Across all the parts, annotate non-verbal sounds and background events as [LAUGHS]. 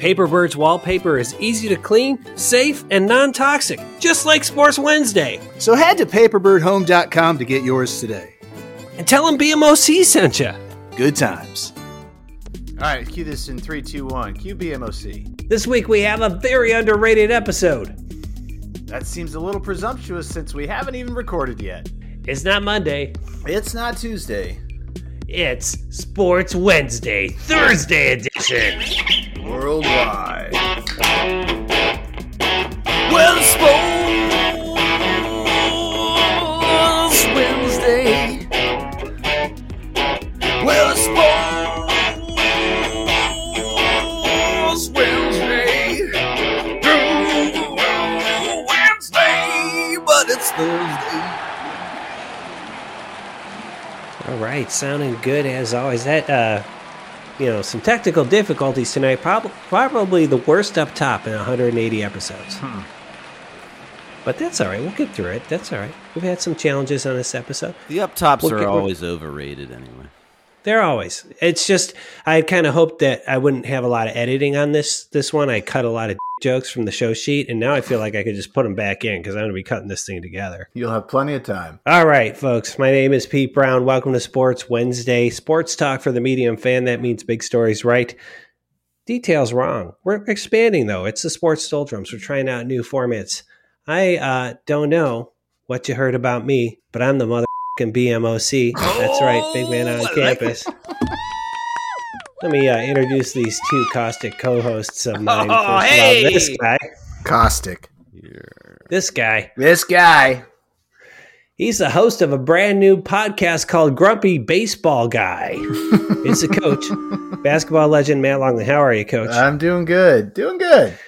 Paperbird's wallpaper is easy to clean, safe, and non toxic, just like Sports Wednesday. So head to paperbirdhome.com to get yours today. And tell them BMOC sent you. Good times. All right, cue this in 3, 2, 1. Cue BMOC. This week we have a very underrated episode. That seems a little presumptuous since we haven't even recorded yet. It's not Monday, It's not Tuesday. it's Sports Wednesday, Thursday edition. Worldwide. Well, Sports Wednesday. Well, Sports Wednesday. Wednesday, but it's Thursday. All right, sounding good as always. That, uh, you know, some technical difficulties tonight. Prob- probably the worst up top in 180 episodes. Hmm. But that's all right. We'll get through it. That's all right. We've had some challenges on this episode. The up tops We'll are get- always overrated anyway. They're always. It's just I kind of hoped that I wouldn't have a lot of editing on this this one. I cut a lot of [LAUGHS] jokes from the show sheet, and now I feel like I could just put them back in because I'm going to be cutting this thing together. You'll have plenty of time. All right, folks. My name is Pete Brown. Welcome to Sports Wednesday. Sports talk for the medium fan. That means big stories, right? Details wrong. We're expanding though. It's the Sports Doldrums. We're trying out new formats. I uh, don't know what you heard about me, but I'm the motherfucking BMOC. That's right, big man on campus. Let me uh, introduce these two caustic co-hosts of mine. Oh, First of all, this guy. Caustic. This guy. This guy. He's the host of a brand new podcast called Grumpy Baseball Guy. [LAUGHS] it's a coach, basketball legend Matt Longley. How are you, coach? I'm doing good. Doing good.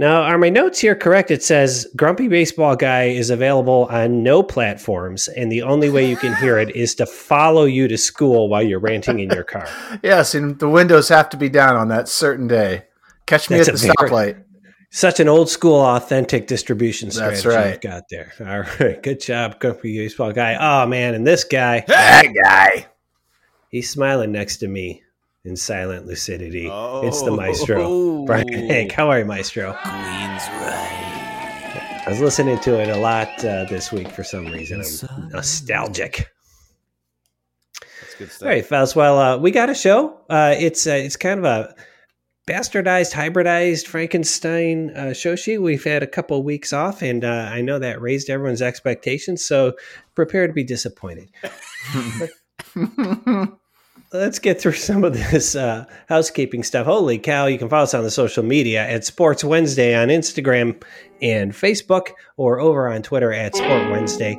Now, are my notes here correct? It says Grumpy Baseball Guy is available on no platforms, and the only way you can hear it [LAUGHS] is to follow you to school while you're ranting in your car. [LAUGHS] Yes, and the windows have to be down on that certain day. Catch me That's at the very- stoplight. Such an old school, authentic distribution That's strategy right. you've got there. [LAUGHS] All right, good job, Grumpy Baseball Guy. Oh man, and this guy, That guy. he's smiling next to me in silent lucidity. Oh. It's the maestro, [LAUGHS] Brian Hank. How are you, maestro? Queensrÿche. I was listening to it a lot uh, this week for some reason. I'm nostalgic. That's good stuff. All right, fellas. Well, uh, we got a show. Uh, it's uh, it's kind of a bastardized, hybridized Frankenstein uh, show sheet. We've had a couple of weeks off, and uh, I know that raised everyone's expectations. So prepare to be disappointed. [LAUGHS] [LAUGHS] Let's get through [LAUGHS] some of this uh, housekeeping stuff. Holy cow! You can follow us on the social media at Sports Wednesday on Instagram and Facebook, or over on Twitter at Sport Wednesday.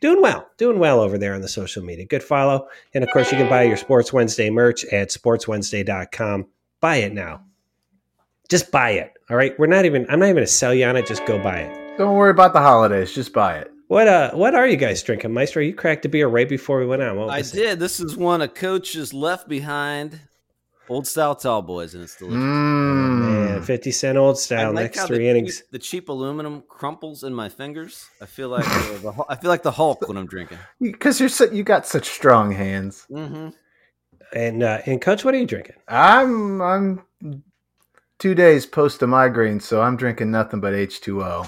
Doing well, doing well over there on the social media. Good follow, and of course, you can buy your Sports Wednesday merch at sportswednesday.com. Buy it now. Just buy it. All right. We're not even. I'm not even going to sell you on it. Just go buy it. Don't worry about the holidays. Just buy it. What uh? What are you guys drinking, Maestro? You cracked a beer right before we went on. What I was it? did. This is one of Coach's left behind old style tall boys, and it's delicious. Mm. Man, 50 cent old I style. like next how three the innings. Cheap, the cheap aluminum crumples in my fingers. I feel like uh, the, [LAUGHS] Hul- I feel like the Hulk when I'm drinking. Because you're so, you got such strong hands. Mm-hmm. And uh, and coach, what are you drinking? I'm I'm two days post a migraine, so I'm drinking nothing but H2O.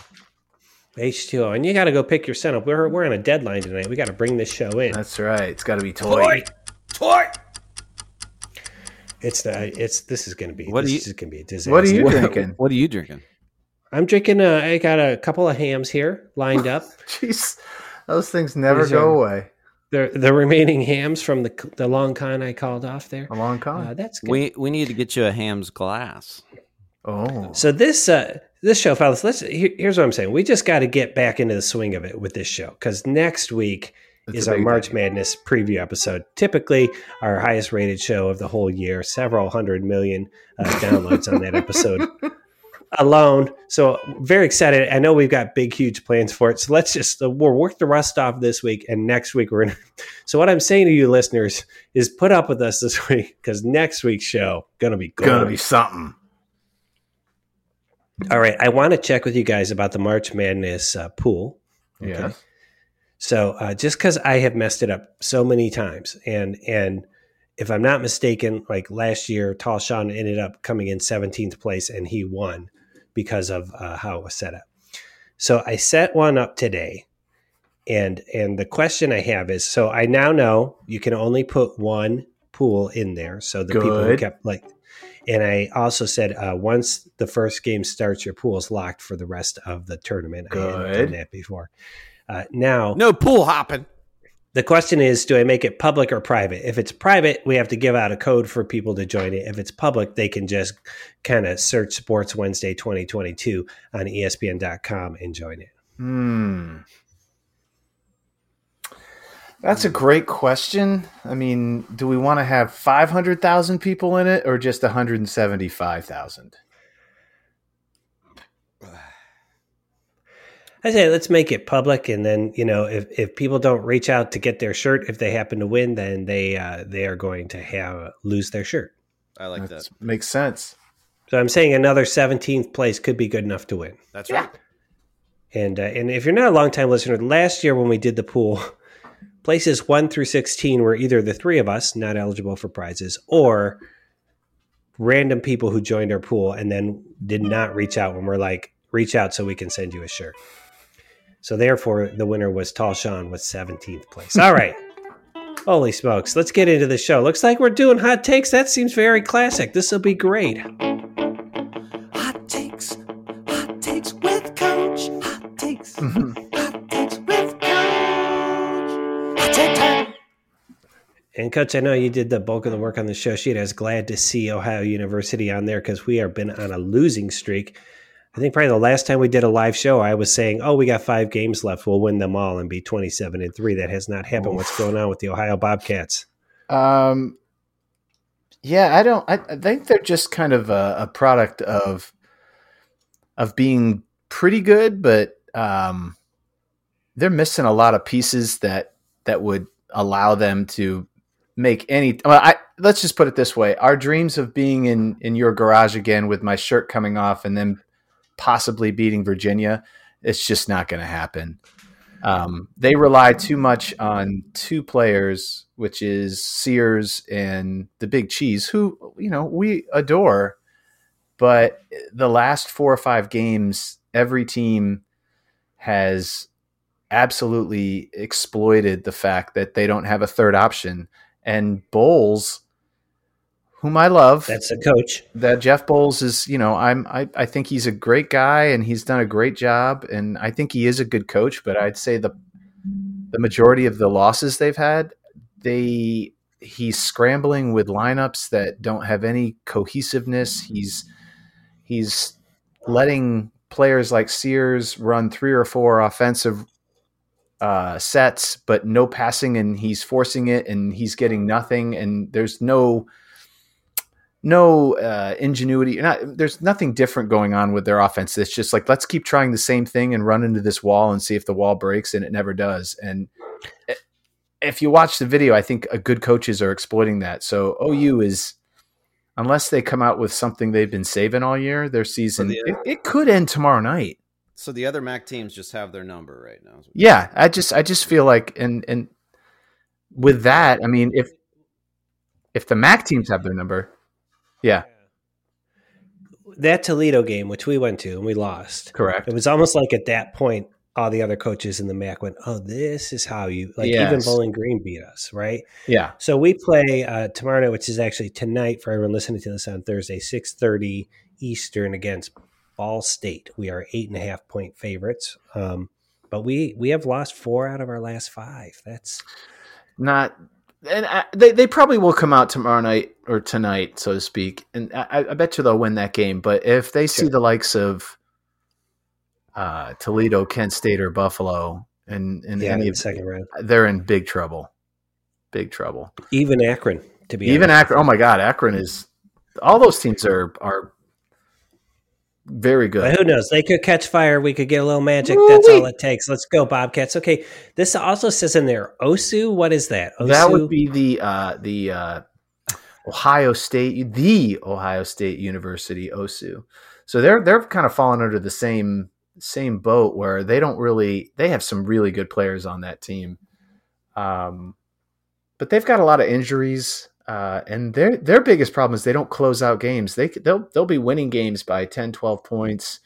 H2O. And you got to go pick your son up. We're we're on a deadline tonight. We got to bring this show in. That's right. It's got to be toy. Toy. It's the it's this is going to be What this you- is going to be a disaster. What are you What, drinking? what are you drinking? I'm drinking. Uh, I got a couple of hams here lined up. [LAUGHS] Jeez, those things never These go are- away. the the remaining hams from the the long con I called off there. A long con. Uh, that's good. We we need to get you a ham's glass. oh, So this uh, this show, fellas, let's. Here, here's what I'm saying. We just got to get back into the swing of it with this show because next week It's is our March day. Madness preview episode. Typically, our highest rated show of the whole year. Several hundred million uh, downloads on that episode [LAUGHS] alone. So very excited. I know we've got big, huge plans for it. So let's just uh, we'll work the rust off this week, and next week we're gonna. [LAUGHS] So what I'm saying to you, listeners, is put up with us this [LAUGHS] week because next week's show gonna be gonna be something. All right, I want to check with you guys about the March Madness uh, pool. Yeah. So uh, just because I have messed it up so many times, and and if I'm not mistaken, like last year, Tall Sean ended up coming in 17th place, and he won because of uh, how it was set up. So I set one up today, and and the question I have is, so I now know you can only put one pool in there. So the people who kept like, and I also said uh, once the first game starts, your pool is locked for the rest of the tournament. Good. I hadn't done that before. Uh, now No pool hopping. the question is, do I make it public or private? If it's private, we have to give out a code for people to join it. If it's public, they can just kind of search Sports Wednesday 2022 on ESPN.com and join it. Hmm. That's a great question. I mean, do we want to have 500,000 people in it or just 175,000? I say let's make it public, and then you know if, if people don't reach out to get their shirt, if they happen to win, then they uh, they are going to have lose their shirt. I like That that. makes sense. So I'm saying another 17th place could be good enough to win. That's Yeah. right. And uh, and if you're not a long time listener, last year when we did the pool, places one through sixteen were either the three of us not eligible for prizes, or random people who joined our pool and then did not reach out when we're like, reach out so we can send you a shirt. So therefore, the winner was Tall Sean with seventeenth place. All right. [LAUGHS] Holy smokes! Let's get into the show. Looks like we're doing hot takes. That seems very classic. This will be great. And coach, I know you did the bulk of the work on the show sheet. I was glad to see Ohio University on there because we have been on a losing streak. I think probably the last time we did a live show, I was saying, "Oh, we got five games left. We'll win them all and be twenty-seven and three." That has not happened. What's going on with the Ohio Bobcats? Um, yeah, I don't. I, I think they're just kind of a, a product of of being pretty good, but um, they're missing a lot of pieces that that would allow them to make any. Well, I let's just put it this way: our dreams of being in in your garage again with my shirt coming off and then possibly beating Virginia, it's just not going to happen. Um, they rely too much on two players, which is Sears and the Big Cheese, who you know we adore. But the last four or five games, every team has absolutely exploited the fact that they don't have a third option. And Boals, whom I love, That's the coach. that Jeff Boals is, you know, I'm I, I think he's a great guy and he's done a great job and I think he is a good coach, but I'd say the the majority of the losses they've had, they he's scrambling with lineups that don't have any cohesiveness. He's he's letting players like Sears run three or four offensive uh, sets, but no passing, and he's forcing it, and he's getting nothing, and there's no no uh, ingenuity. Not, there's nothing different going on with their offense. It's just like let's keep trying the same thing and run into this wall and see if the wall breaks, and it never does. And if you watch the video, I think good coaches are exploiting that. So OU is, unless they come out with something they've been saving all year, their season the- it, it could end tomorrow night. So the other MAC teams just have their number right now. Yeah, I just I just feel like and and with that, I mean if if the MAC teams have their number, yeah, That Toledo game, which we went to and we lost, correct. it was almost like at that point, all the other coaches in the MAC went, "Oh, this is how you like." Even Bowling Green beat us, right? Yeah, So we play uh, tomorrow night, which is actually tonight for everyone listening to this on Thursday, six thirty Eastern against Ball State. We are eight and a half point favorites, um, but we we have lost four out of our last five. That's not. And I, they they probably will come out tomorrow night or tonight, so to speak. And I, I bet you they'll win that game. But if they see Sure. the likes of uh, Toledo, Kent State, or Buffalo, and and Yeah, any in of the second round. they're in big trouble. Big trouble. Even Akron, to be Even honest. Akron. Oh my God, Akron is. All those teams are are very good. But who knows? They could catch fire. We could get a little magic. Woo-wee. That's all it takes. Let's go, Bobcats. Okay. This also says in there, Osu. What is that? Osu? That would be the uh, the uh, Ohio State, the Ohio State University OSU. So they're they're kind of falling under the same same boat where they don't really they have some really good players on that team, um, but they've got a lot of injuries. Uh, and their their biggest problem is they don't close out games. They they'll they'll be winning games by 10, 12 points,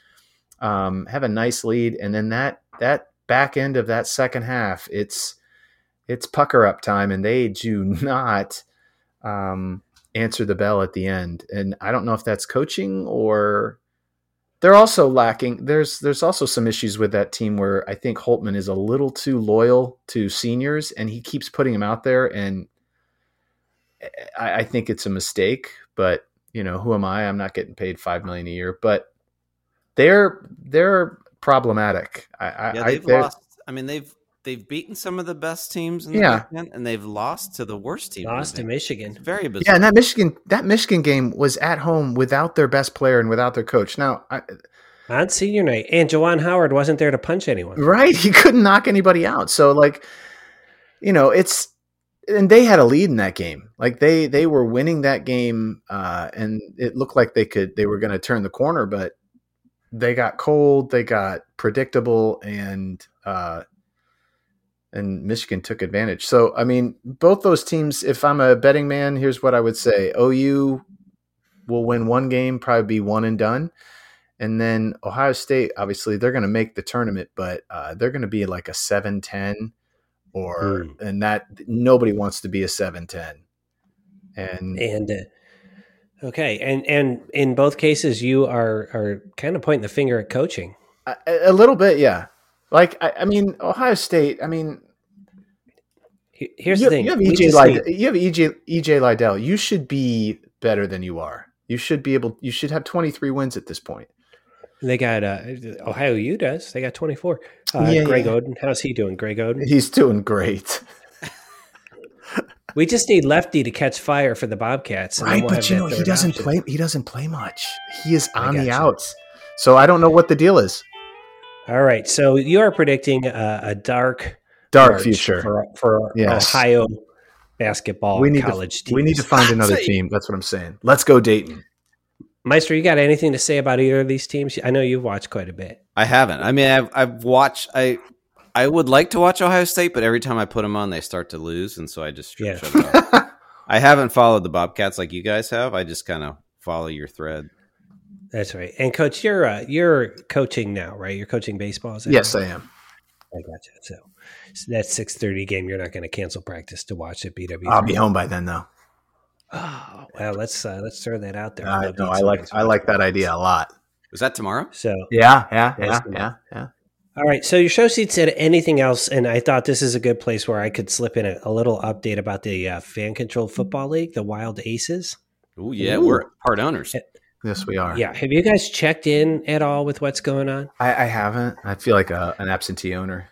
um, have a nice lead, and then that that back end of that second half, it's it's pucker up time, and they do [LAUGHS] not um, answer the bell at the end. And I don't know if that's coaching or they're also lacking. There's there's also some issues with that team where I think Holtmann is a little too loyal to seniors, and he keeps putting them out there, and I, I think it's a mistake. But you know, who am I? I'm not getting paid five million a year, but they're they're problematic. I, I, Yeah, I they've they're- lost. I mean, they've they've beaten some of the best teams in the Yeah. Big Ten, and they've lost to the worst team. in lost to Michigan. It's very bizarre. Yeah, and that Michigan that Michigan game was at home without their best player and without their coach. Now, I, On senior night. And Juwan Howard wasn't there to punch anyone. right, he couldn't knock anybody out. So, like, you know, it's and they had a lead in that game. Like they they were winning that game, uh, and it looked like they could they were going to turn the corner, but they got cold, they got predictable, and uh, and Michigan took advantage. So, I mean, both those teams. If I'm a betting man, here's what I would say: OU will win one game, probably be one and done. And then Ohio State, obviously, they're going to make the tournament, but uh, they're going to be like a 7 10 or, Hmm. and that nobody wants to be a 710 And And uh, okay, and and in both cases, you are are kind of pointing the finger at coaching. a, a little bit, yeah. Like, I, I mean, Ohio State, I mean, Here's you, the thing: you have EJ just Liddell. need- You have EJ, EJ Liddell. You should be better than you are. You should be able, you should have 23 wins at this point. They got uh, Ohio U does. They got 24. Uh, Yeah, Greg yeah. Oden. How's he doing? Greg Oden. He's doing great. We just need Lefty to catch fire for the Bobcats. Right, we'll but you know he doesn't option. play. He doesn't play much. He is on the gotcha. outs. So I don't know what the deal is. All right, so you are predicting a, a dark, Dark future. for, for Yes. Ohio basketball we need college to teams. we need to find [LAUGHS] another team. That's what I'm saying. Let's go Dayton. Maestro, you got anything to say about either of these teams? I know you've watched quite a bit. I haven't. I mean, I've I've watched. I I would like to watch Ohio State, but every time I put them on, they start to lose, and so I just Yeah. shut it off. I haven't followed the Bobcats like you guys have. I just kind of follow your thread. That's right. And coach, you're uh, you're coaching now, right? You're coaching baseball. Is that yes, right? I am. I got you. So, so that six thirty game, you're not going to cancel practice to watch at BW. I'll be home by then, though. Oh, well, let's uh, let's throw that out there. I Love know. to I like I like that idea a lot. Is that tomorrow? So, Yeah, yeah, yeah, yeah, yeah. all right. So your show sheet said anything else, and I thought this is a good place where I could slip in a, a little update about the uh, fan controlled football league, the Wild Aces. Oh yeah, Ooh. we're part owners. Yes, we are. Yeah, have you guys checked in at all with what's going on? I, I haven't. I feel like a, an absentee owner.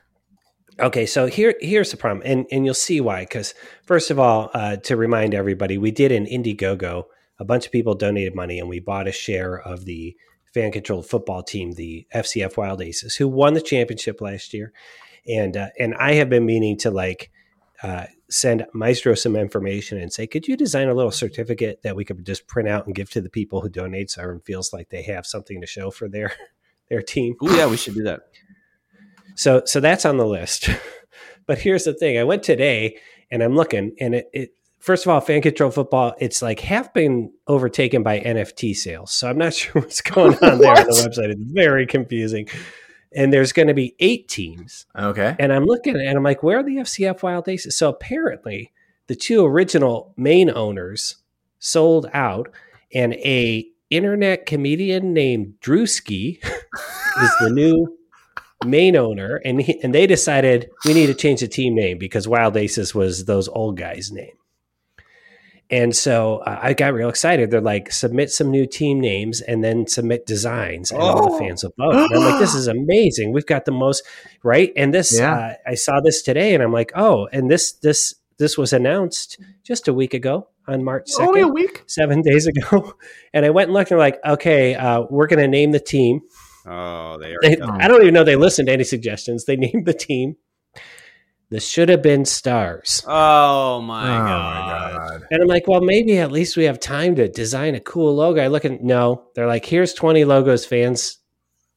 Okay, so here here's the problem, and and you'll see why. Because first of all, uh, to remind everybody, we did an Indiegogo. A bunch of people donated money, and we bought a share of the fan controlled football team, the FCF Wild Aces, who won the championship last year. And uh, and I have been meaning to like uh, send Maestro some information and say, could you design a little certificate that we could just print out and give to the people who donate, so everyone feels like they have something to show for their [LAUGHS] their team. Oh yeah, we should do that. So so that's on the list. [LAUGHS] but here's the thing: I went today and I'm looking, and it, it first of all, fan control football, it's like half been overtaken by NFT sales. So I'm not [LAUGHS] sure what's going [LAUGHS] on there on the website. It's very confusing. And there's going to be eight teams. Okay. And I'm looking and I'm like, where are the FCF Wild Aces? So apparently, the two original main owners sold out, and a internet comedian named Drewski is the new main owner, and he, and they decided we need to change the team name because Wild Aces was those old guys' name. And so uh, I got real excited. They're like, submit some new team names and then submit designs, and all the Oh. fans will vote. And I'm like, this is amazing. We've got the most right. And this, Yeah. uh, I saw this today, and I'm like, oh, and this this this was announced just a week ago on March second, Only a week. seven [LAUGHS] days ago. And I went and looked, and like, okay, uh, we're going to name the team. Oh, they are. They. I don't even know they listened to any suggestions. They [LAUGHS] named the team. The should have been stars. Oh my oh god. my god. And I'm like, well, maybe at least we have time to design a cool logo. I look at no, they're like, here's 20 logos fans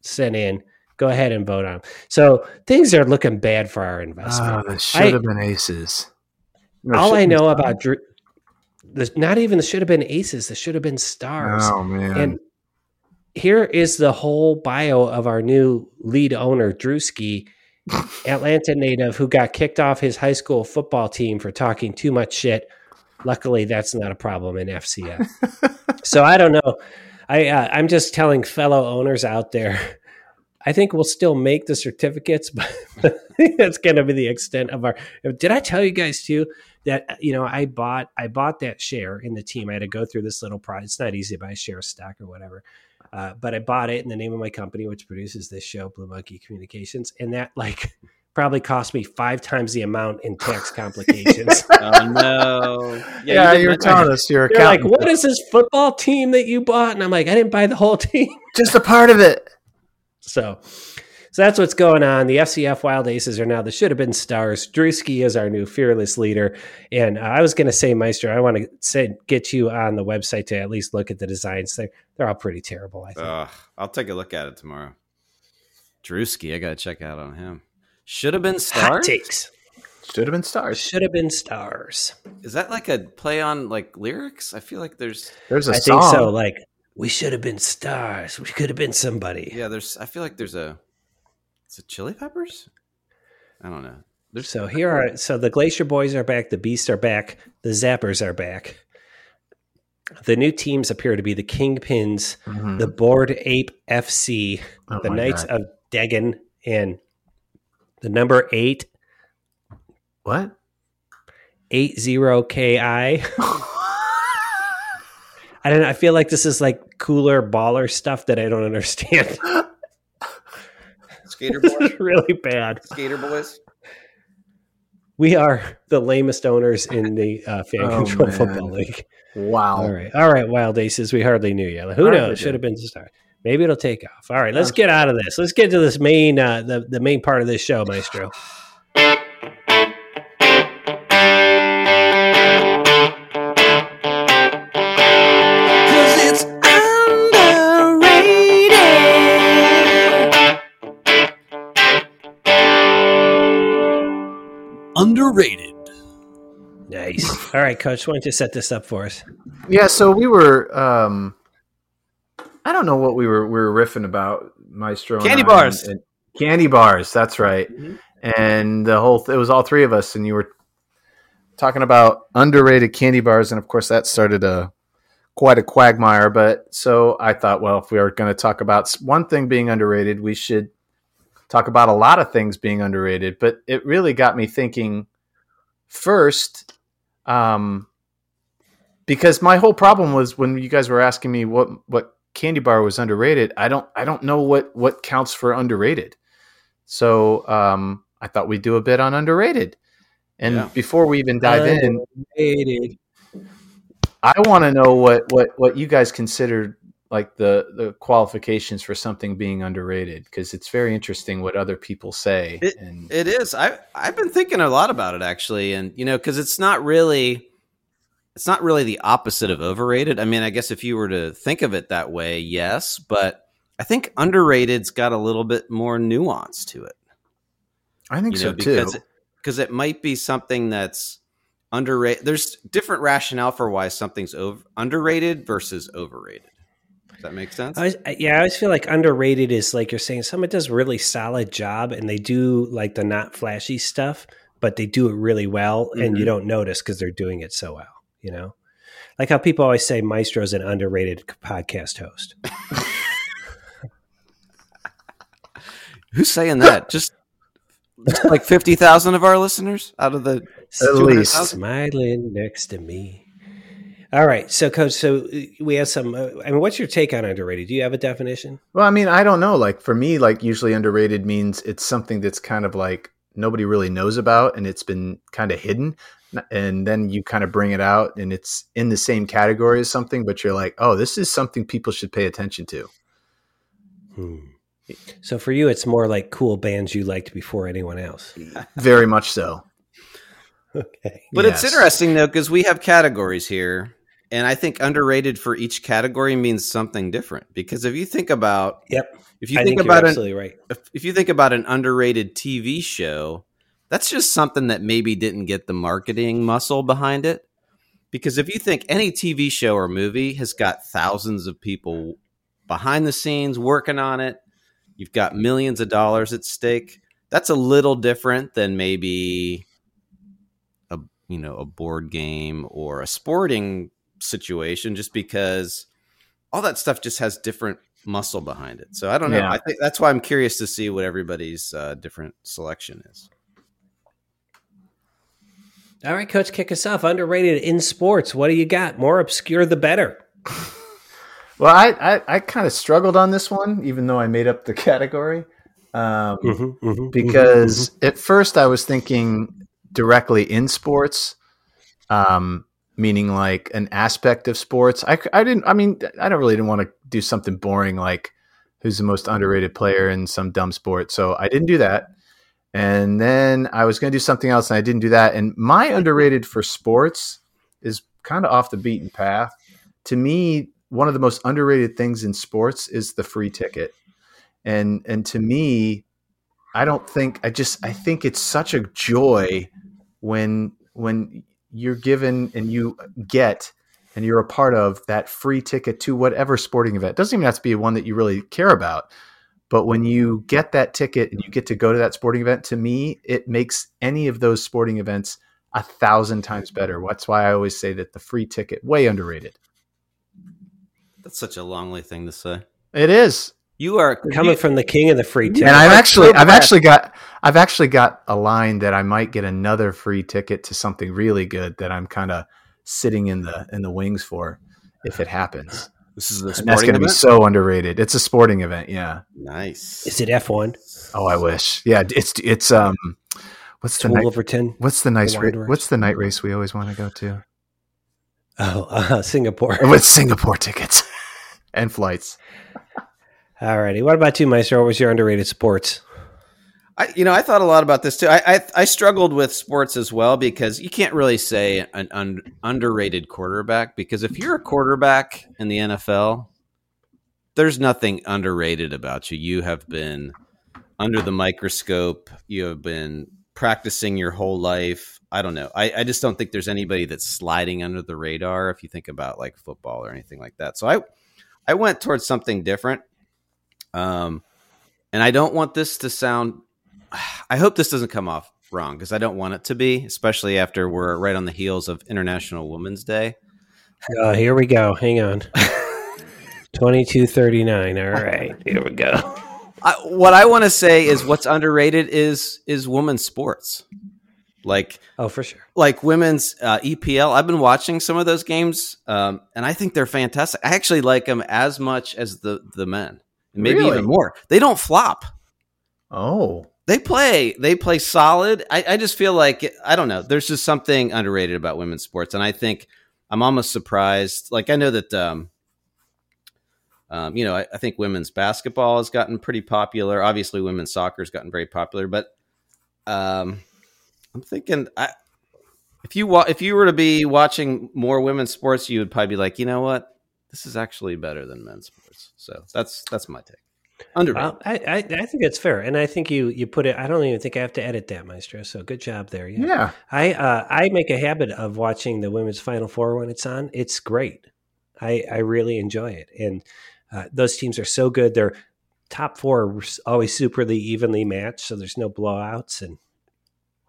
sent in. Go ahead and vote on. 'em." So things are looking bad for our investment. Ah, oh, this should have been aces. No, All I know about Drew, the, not even the should have been aces. The should have been stars. Oh man. And here is the whole bio of our new lead owner, Drewski, [LAUGHS] Atlanta native, who got kicked off his high school football team for talking too much shit. Luckily, that's not a problem in FCF. [LAUGHS] so I don't know. I uh, I'm just telling fellow owners out there. I think we'll still make the certificates, [LAUGHS] but that's going to be the extent of our. Did I tell you guys too that you know I bought I bought that share in the team? I had to go through this little process. It's not easy to buy a share stock or whatever, uh, but I bought it in the name of my company, which produces this show, Blue Monkey Communications, and that like [LAUGHS] probably cost me five times the amount in tax [LAUGHS] complications. [LAUGHS] Oh no. yeah, did you were mention- telling us your They're like, "What is this football team that you bought?" And I'm like, "I didn't buy the whole team." just a part of it. So, so that's what's going on. The FCF Wild Aces are now the should have been stars. Drewski is our new fearless leader, and uh, I was going to say, Meister, I want to say get you on the website to at least look at the designs. They they're all pretty terrible. I think. Ugh, I'll take a look at it tomorrow. Drewski, I gotta check out on him. Should have been stars. Hot stars. takes Should have been stars. should have been stars. Is that like a play on like lyrics? I feel like there's There's a I song. think so. Like we should have been stars. We could have been somebody. yeah, there's I feel like there's a is it chili peppers? I don't know. There's So here are so the Glacier Boys are back, the Beasts are back, the Zappers are back. The new teams appear to be the Kingpins, Mhm. the Bored Ape FC, Oh the Knights God. of Degen, and the number eight what? eight zero ki. [LAUGHS] I don't know. I feel like this is like cooler baller stuff that I don't understand. [LAUGHS] skater this boys. really bad. skater boys. We are the lamest owners in the uh, [LAUGHS] fan Oh, control man. football league. wow. All right, all right, Wild Aces. We hardly knew you. Who Hardly knows? did. Should have been the start. Maybe it'll take off. All right, let's get out of this. Let's get to this main, uh, the the main part of this show, Maestro. Underrated. Nice. All right, Coach. Why don't you set this up for us? Yeah, so we were um I don't know what we were we were riffing about, Maestro. Candy I, bars. and- and- candy bars, that's right. Mhm. And the whole it was all three of us and you were talking about underrated candy bars and of course that started a quite a quagmire, but so I thought well, if we are going to talk about one thing being underrated, we should talk about a lot of things being underrated, but it really got me thinking first um because my whole problem was when you guys were asking me what what candy bar was underrated i don't i don't know what what counts for underrated. So um i thought we'd do a bit on underrated. And Yeah. before we even dive in i want to know what what what you guys considered like the the qualifications for something being underrated because it's very interesting what other people say It- and It is. I I've been thinking a lot about it actually, and you know, because it's not really, it's not really the opposite of overrated. I mean, I guess if you were to think of it that way, yes, but I think underrated's got a little bit more nuance to it. i think you so know, too because it, it might be something that's underrated. There's different rationale for why something's over, underrated versus overrated. Does that make sense? I always, yeah, I always feel like underrated is like you're saying someone does a really solid job and they do like the not flashy stuff, but they do it really well and you Mhm. don't notice because they're doing it so well, you know? Like how people always say Maestro's an underrated podcast host. [LAUGHS] Who's saying that? Just, like fifty thousand of our listeners out of the At least. Smiling next to me. All right, so coach, so uh, we have some. Uh, I mean, what's your take on underrated? Do you have a definition? Well, I mean, I don't know. Like for me, like usually underrated means it's something that's kind of like nobody really knows about and it's been kind of hidden. And then you kind of bring it out and it's in the same category as something, but you're like, oh, this is something people should pay attention to. Hmm. So for you, it's more like cool bands you liked before anyone else. [LAUGHS] Very much so. [LAUGHS] Okay. But it's interesting though because we have categories here, and I think underrated for each category means something different. Because if you think about, Yep. if you think, think, about an right. if, if you think about an underrated TV show, that's just something that maybe didn't get the marketing muscle behind it. Because if you think any TV show or movie has got thousands of people behind the scenes working on it, you've got millions of dollars at stake. That's a little different than maybe a you know a board game or a sporting situation, just because all that stuff just has different muscle behind it. So I don't know. Yeah. I think that's why I'm curious to see what everybody's uh, different selection is. All right, coach, kick us off. Underrated in sports. What do you got? More obscure, the better. [LAUGHS] Well, I, I, I kind of struggled on this one, even though I made up the category. Um, Mm-hmm, because at first I was thinking directly in sports, um, meaning like an aspect of sports. I, I didn't, I mean, I don't really didn't want to do something boring like who's the most underrated player in some dumb sport. So I didn't do that. And then I was going to do something else and I didn't do that. And my underrated for sports is kind of off the beaten path. To me, one of the most underrated things in sports is the free ticket. And and to me, I don't think I just I think it's such a joy when when you're given and you get and you're a part of that free ticket to whatever sporting event. It doesn't even have to be one that you really care about. But when you get that ticket and you get to go to that sporting event, to me, it makes any of those sporting events a thousand times better. That's why I always say that the free ticket way underrated. That's such a lonely thing to say. It is. You are Coming you- from the king of the free ticket. and I've actually, I've actually got, I've actually got a line that I might get another free ticket to something really good that I'm kind of sitting in the in the wings for if it happens. This is the And that's going to be so underrated. It's a sporting event, yeah. nice. Is it F1? Oh, I wish. Yeah, it's it's um, what's the night, Wolverton? what's the nice the ra- what's the night race we always want to go to? Oh, [LAUGHS] uh, Singapore. With Singapore tickets [LAUGHS] and flights. All righty. What about you, Maestro? What was your underrated sports? I, you know, I thought a lot about this too. I, I I struggled with sports as well because you can't really say an un, underrated quarterback because if you're a quarterback in the NFL, there's nothing underrated about you. You have been under the microscope. You have been practicing your whole life. I don't know. I, I just don't think there's anybody that's sliding under the radar if you think about like football or anything like that. So I I went towards something different. Um, and I don't want this to sound. I hope this doesn't come off wrong because I don't want it to be, especially after we're right on the heels of International Women's Day. Oh, here we go. Hang on. [LAUGHS] 2239. All right. Here we go. I, what I want to say is what's underrated is is women's sports, like Oh, for sure. like women's uh, EPL. I've been watching some of those games, um, and I think they're fantastic. I actually like them as much as the the men, and maybe Really? even more. They don't flop. Oh, They play. They play solid. I, I just feel like I don't know. There's just something underrated about women's sports, and I think I'm almost surprised. Like I know that, um, um, you know, I, I think women's basketball has gotten pretty popular. Obviously, women's soccer has gotten very popular, but um, I'm thinking I, if you wa- if you were to be watching more women's sports, you would probably be like, you know what, this is actually better than men's sports. So that's that's my take. Underrated. Well, I, I, I think it's fair, and I think you you put it. I don't even think I have to edit that, Maestro. So good job there. Yeah, yeah. I uh, I make a habit of watching the women's Final Four when it's on. It's great. I I really enjoy it, and uh, those teams are so good. They're top four are always superly evenly matched, so there's no blowouts, and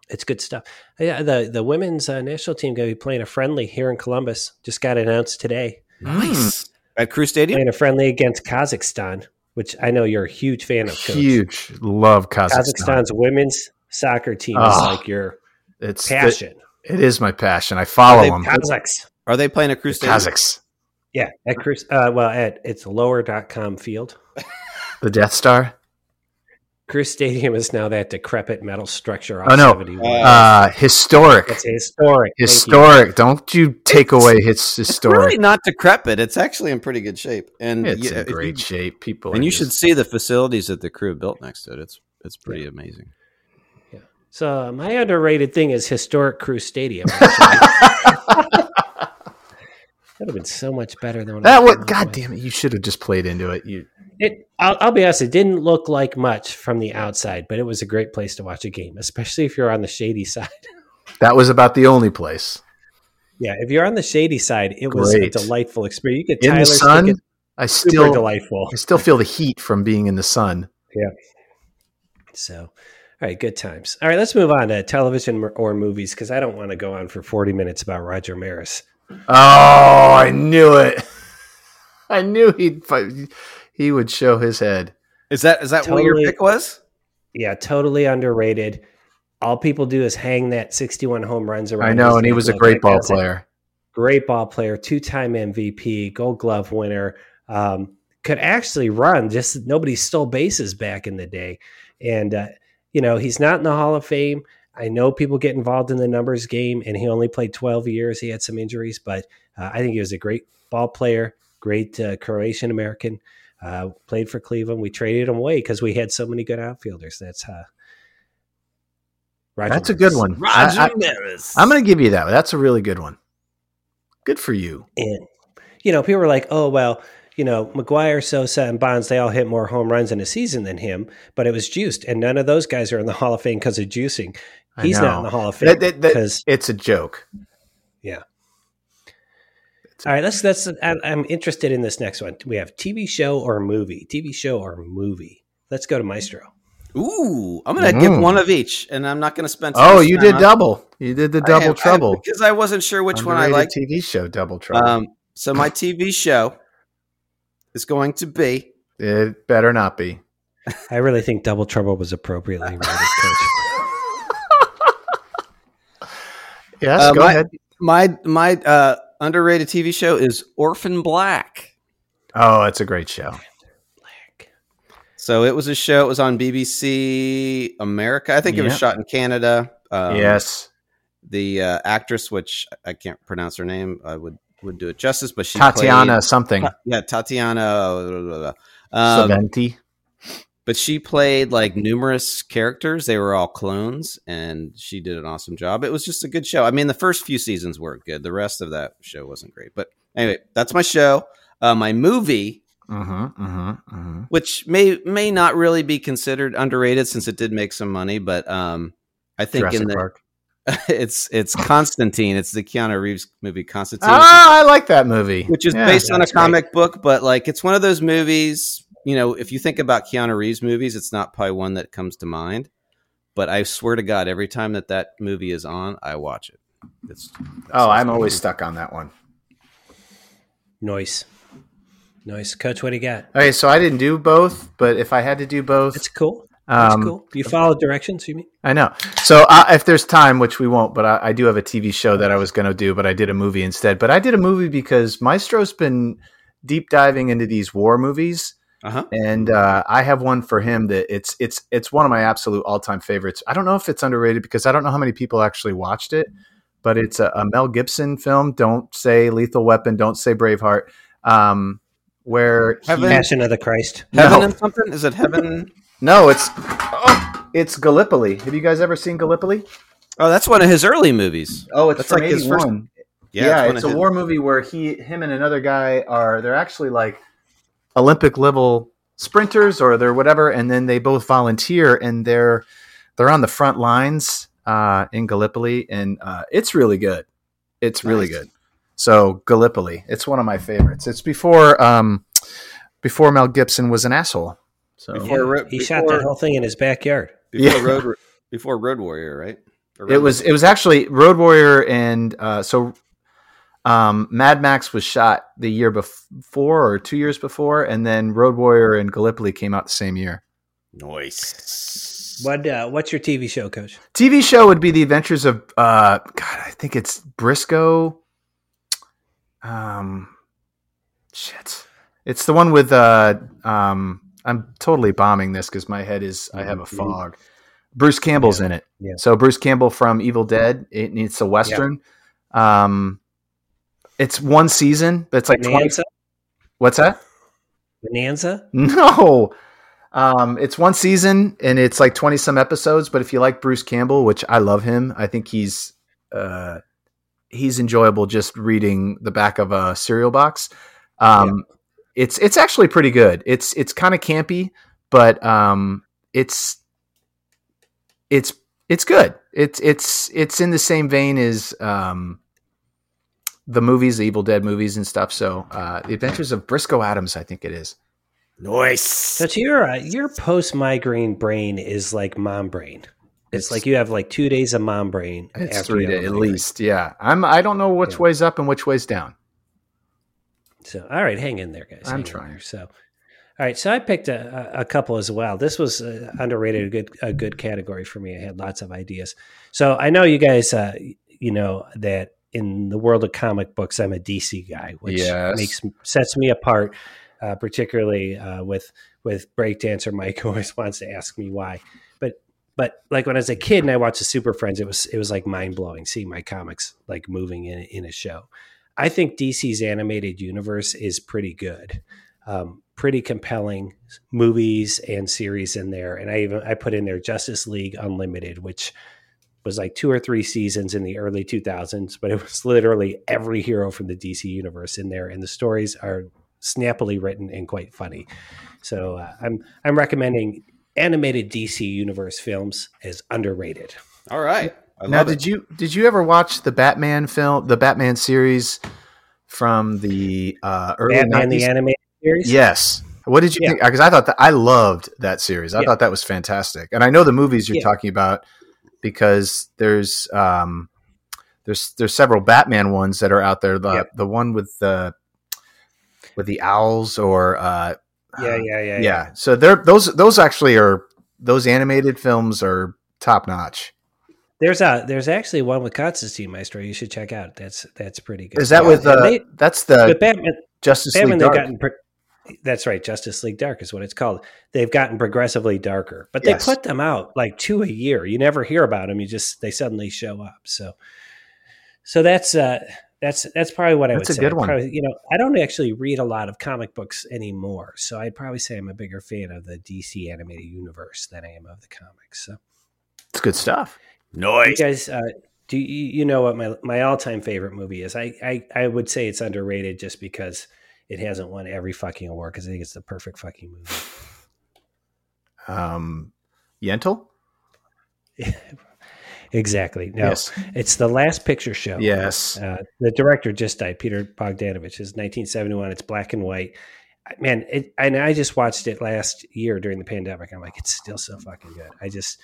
it's good stuff. Yeah, the the women's uh, national team going to be playing a friendly here in Columbus. Just got announced today. Nice. At Crew Stadium? Playing a friendly against Kazakhstan. which I know you're a huge fan of. Coach. Huge love Kazakhstan. Kazakhstan's women's soccer team is Oh, like your It's passion. It, it is my passion. I follow They- them. Kazakhs. Are they playing a The Crusade? Kazakhs. Yeah, at Chris, uh, well, at it's lower.com field. The Death Star. Crew Stadium is now that decrepit metal structure off Oh, no. 71. Uh, historic. It's historic. Thank you. Historic. Don't you take away its It's really not decrepit. It's actually in pretty good shape, and it's you- in if you- great shape. People, and you just- should see the facilities that the crew built next to it. It's it's pretty amazing. Yeah. So uh, my underrated thing is historic Crew Stadium. [LAUGHS] That'd have been so much better than what That I would. God damn it! You should have just played into it. You. It, I'll, I'll be honest, it didn't look like much from the outside, but it was a great place to watch a game, especially if you're on the shady [LAUGHS] side. That was about the only place yeah, if you're on the shady side, it was a delightful experience. You get in Tyler the sun. Stickett, I still, delightful. I still feel the heat from being in the sun. Yeah. So, all right, good times. All right, let's move on to television or movies because I don't want to go on for 40 minutes about Roger Maris. Oh, I knew it. [LAUGHS] I knew he'd fight. He would show his head. Is that is that what your pick was? Yeah, totally underrated. All people do is hang that 61 home runs around. I know, and he was a great that ball player. Great ball player, two time MVP, Gold Glove winner. Um, could actually run. Just nobody stole bases back in the day, and uh, you know he's not in the Hall of Fame. I know people get involved in the numbers game, and he only played 12 years. He had some injuries, but uh, I think he was a great ball player, great uh, Croatian American. Uh, played for Cleveland. We traded him away because we had so many good outfielders. That's uh, Roger That's a good one. Roger I, Maris. am going to give you that. That's a really good one. Good for you. And you know, people were like, "Oh well." You know, McGwire, Sosa, and Bonds, they all hit more home runs in a season than him, but it was juiced. And none of those guys are in the [LAUGHS] Hall of Fame because of juicing. He's not in the Hall of Fame because it's a joke. Yeah. All right, let's. That's. I- I'm interested in this next one. We have TV show or movie. TV show or movie. Let's go to Maestro. Ooh, I'm gonna Mm. give one of each, and I'm not gonna spend. too Oh, you did on- double. You did the I double have- I- trouble. because I wasn't sure which one I Underrated liked. TV show double trouble. Um, so my TV show is going to be it better not be. I really think Double Trouble was appropriately rated, [LAUGHS] Yes, Uh, go my- ahead. my my uh, underrated TV show is Orphan Black. Oh, it's a great show. So it was a show. It was on BBC America. I think it was shot in Canada. Um, yes, the uh, actress, which I can't pronounce her name, I would would do it justice, but she Tatiana played- something. yeah, Tatiana. blah, blah, blah, blah. Um, Saventi. But she played like numerous characters. They were all clones, and she did an awesome job. It was just a good show. I mean, the first few seasons were good. The rest of that show wasn't great. But anyway, that's my show. Uh, my movie, Mm-hmm, mm-hmm, mm-hmm. which may may not really be considered underrated since it did make some money, but um, I think Jurassic in the Park. [LAUGHS] it's it's Constantine. It's the Keanu Reeves movie Constantine, Ah, I like that movie. which is Yeah. based on a that's great. comic book, but like it's one of those movies. You know, if you think about Keanu Reeves movies, it's not probably one that comes to mind. But I swear to God, every time that that movie is on, I watch it. It's Oh, I'm always stuck on that one. Noise. Noise. Coach, what do you got? Okay, so I didn't do both, but if I had to do both, it's cool. That's um, cool. You follow directions, you mean? I know. So uh, if there's time, which we won't, but I, I do have a TV show that I was going to do, but I did a movie instead. But I did a movie because Maestro's been deep diving into these war movies, uh huh. and uh, I have one for him that it's it's it's one of my absolute all time favorites. I don't know if it's underrated because I don't know how many people actually watched it, but it's a, a Mel Gibson film. Don't say Lethal Weapon. Don't say Braveheart. Um, where he- Heaven- Passion of the Christ. Heaven No. and something? Is it Heaven? no, it's oh, it's Gallipoli. Have you guys ever seen Gallipoli? Oh, that's one of his early movies. Oh, it's That's from like his first- Yeah, Yeah, one it's a his- war movie where he, him, and another guy are they're actually like Olympic level sprinters or they're whatever, and then they both volunteer and they're they're on the front lines uh, in Gallipoli, and uh, it's really good. It's really Nice. good. So Gallipoli, it's one of my favorites. It's before um, before Mel Gibson was an asshole. So Before- Yeah, Ro- he shot before- that whole thing in his backyard. Before Yeah. Road before Road Warrior, right? Or it Road was it was actually Road Warrior and uh, so Um, Mad Max was shot the year before or two years before, and then Road Warrior and Gallipoli came out the same year. Nice. What uh, what's your TV show, Coach? TV show would be The Adventures of uh, God. I think it's Brisco. Um, shit. It's the one with uh, um. I'm totally bombing this because my head is. I have a fog. Bruce Campbell's in it. Yeah. So Bruce Campbell from Evil Dead. It, it's a western. Um, it's one season, but it's like twenty. What's that? Bonanza? No. Um, it's one season and it's like 20 some episodes, but if you like Bruce Campbell, which I love him, I think he's uh he's enjoyable just reading the back of a cereal box. Um it's it's actually pretty good. It's it's kind of campy, but um it's it's it's good. It's it's it's in the same vein as um the movies, the Evil Dead movies and stuff. So, uh, The Adventures of Brisco Adams, I think it is. Nice. So to your uh, your post migraine brain is like mom brain. It's, It's- like you have like two days of mom brain. It's after three days at least. Yeah, I'm. I don't know which Yeah. way's up and which way's down. So all right, hang in there, guys. I'm hang trying. there. So all right, so I picked a, a a couple as well. This was uh, underrated, a good a good category for me. I had lots of ideas. So I know you guys, uh, you know that in the world of comic books, I'm a DC guy, which Yes. makes sets me apart, uh, particularly uh, with with breakdancer Mike, [LAUGHS] who always wants to ask me why. But but like when I was a kid and I watched the Super Friends, it was it was like mind blowing seeing my comics like moving in in a show. I think DC's animated universe is pretty good, um, pretty compelling movies and series in there. And I even I put in there Justice League Unlimited, which was like two or three seasons in the early 2000s, but it was literally every hero from the DC universe in there, and the stories are snappily written and quite funny. So uh, I'm I'm recommending animated DC universe films as underrated. All right. I now, did it. you did you ever watch the Batman film, the Batman series from the uh, early Batman 90s? the animated series. Yes. What did you Yeah. think? Because I thought that I loved that series. I Yeah. thought that was fantastic, and I know the movies you're Yeah. talking about because there's um, there's there's several Batman ones that are out there. The Yeah. the one with the with the owls or uh, yeah, yeah, yeah, yeah. So they're those those actually are those animated films are top notch. There's a there's actually one with Constantine Maestro you should check out. That's that's pretty good. Is that Yeah, with uh, they- that's the Batman Justice Batman League they've Dark? gotten pro- that's right, Justice League Dark is what it's called. They've gotten progressively darker, but they Yes. put them out like two a year. You never hear about them. You just they suddenly show up. So so that's uh that's that's probably what I That's would a say. good one. Probably, you know, I don't actually read a lot of comic books anymore, so I'd probably say I'm a bigger fan of the DC animated universe than I am of the comics. So It's good stuff. you Nice. guys uh do you, you know what my my all-time favorite movie is I, I i would say it's underrated just because it hasn't won every fucking award because i think it's the perfect fucking movie. [SIGHS] Um, Yentl. [LAUGHS] exactly. No Yes. it's the last picture show. Yes. uh, the director just died peter bogdanovich. Is 1971 it's black and white. Man it, and i just watched it last year during the pandemic. I'm like it's still so fucking good. I just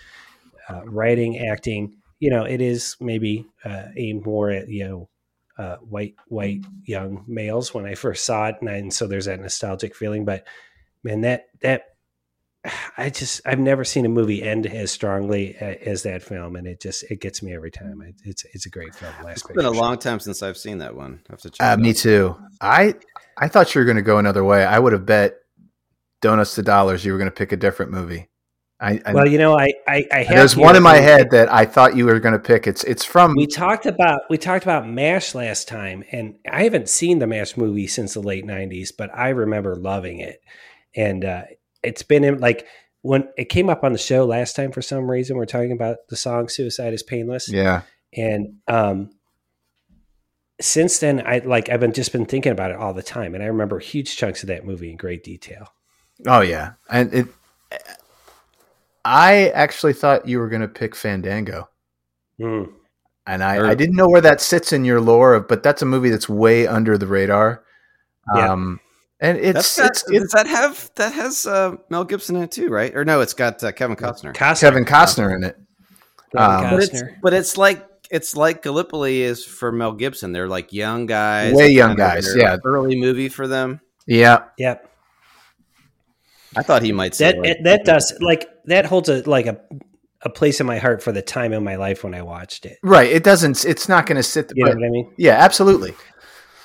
uh, writing acting you know it is maybe uh, aimed more at you know uh, white white young males when i first saw it and, I, and so there's that nostalgic feeling but man that that [SIGHS] i just i've never seen a movie end as strongly as that film and it just it gets me every time it, it's it's a great film last It's been a long time since I've seen that one. I have to check. Uh, me too. I I thought you were going to go another way. I would have bet donuts to dollars you were going to pick a different movie. I, I well you know i i, I have there's one in my head that I thought you were going to pick. It's it's from we talked about we talked about mash last time and i haven't seen the mash movie since the late 90s but i remember loving it and uh it's been in like when it came up on the show last time for some reason we're talking about the song suicide is painless yeah. and um since then i like i've been just been thinking about it all the time and i remember huge chunks of that movie in great detail Oh yeah, and it. I actually thought you were going to pick Fandango, Mm. and I, Or- I didn't know where that sits in your lore. Of, but that's a movie that's way under the radar. Yeah. Um, and it's That's got, it's, it's does that have that has uh, Mel Gibson in it too, right? Or no, it's got uh, Kevin Costner. Costner, Kevin Costner in it. Kevin um, But it's, but it's like it's like Gallipoli is for Mel Gibson. They're like young guys, Way young guys, yeah. early movie for them. Yeah, Yep. I thought he might say That like- that does like that holds a like a a place in my heart for the time in my life when I watched it. right. It doesn't. It's not going to sit. You know what I mean? yeah, absolutely.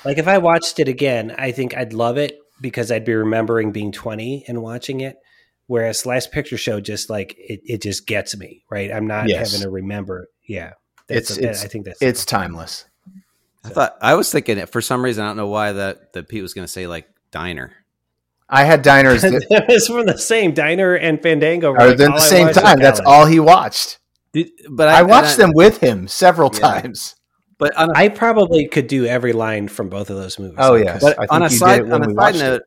Like if I watched it again, I think I'd love it because I'd be remembering being 20 and watching it. Whereas Last Picture Show just like it, it just gets me, right? I'm not Yes. having to remember. Yeah. That's It's- that- it's- I think that's It's timeless. I thought I was thinking it for some reason. I don't know why that that Pete was going to say like diner. I had diners [LAUGHS] that it was from the same diner and Fandango. were are like at all the I same time. That's all he watched. Did, but I, I, watched I- them with him several Yeah. times. But on a, I probably could do every line from both of those movies. Oh, yeah. yes. but on a side did it when on a side watched note,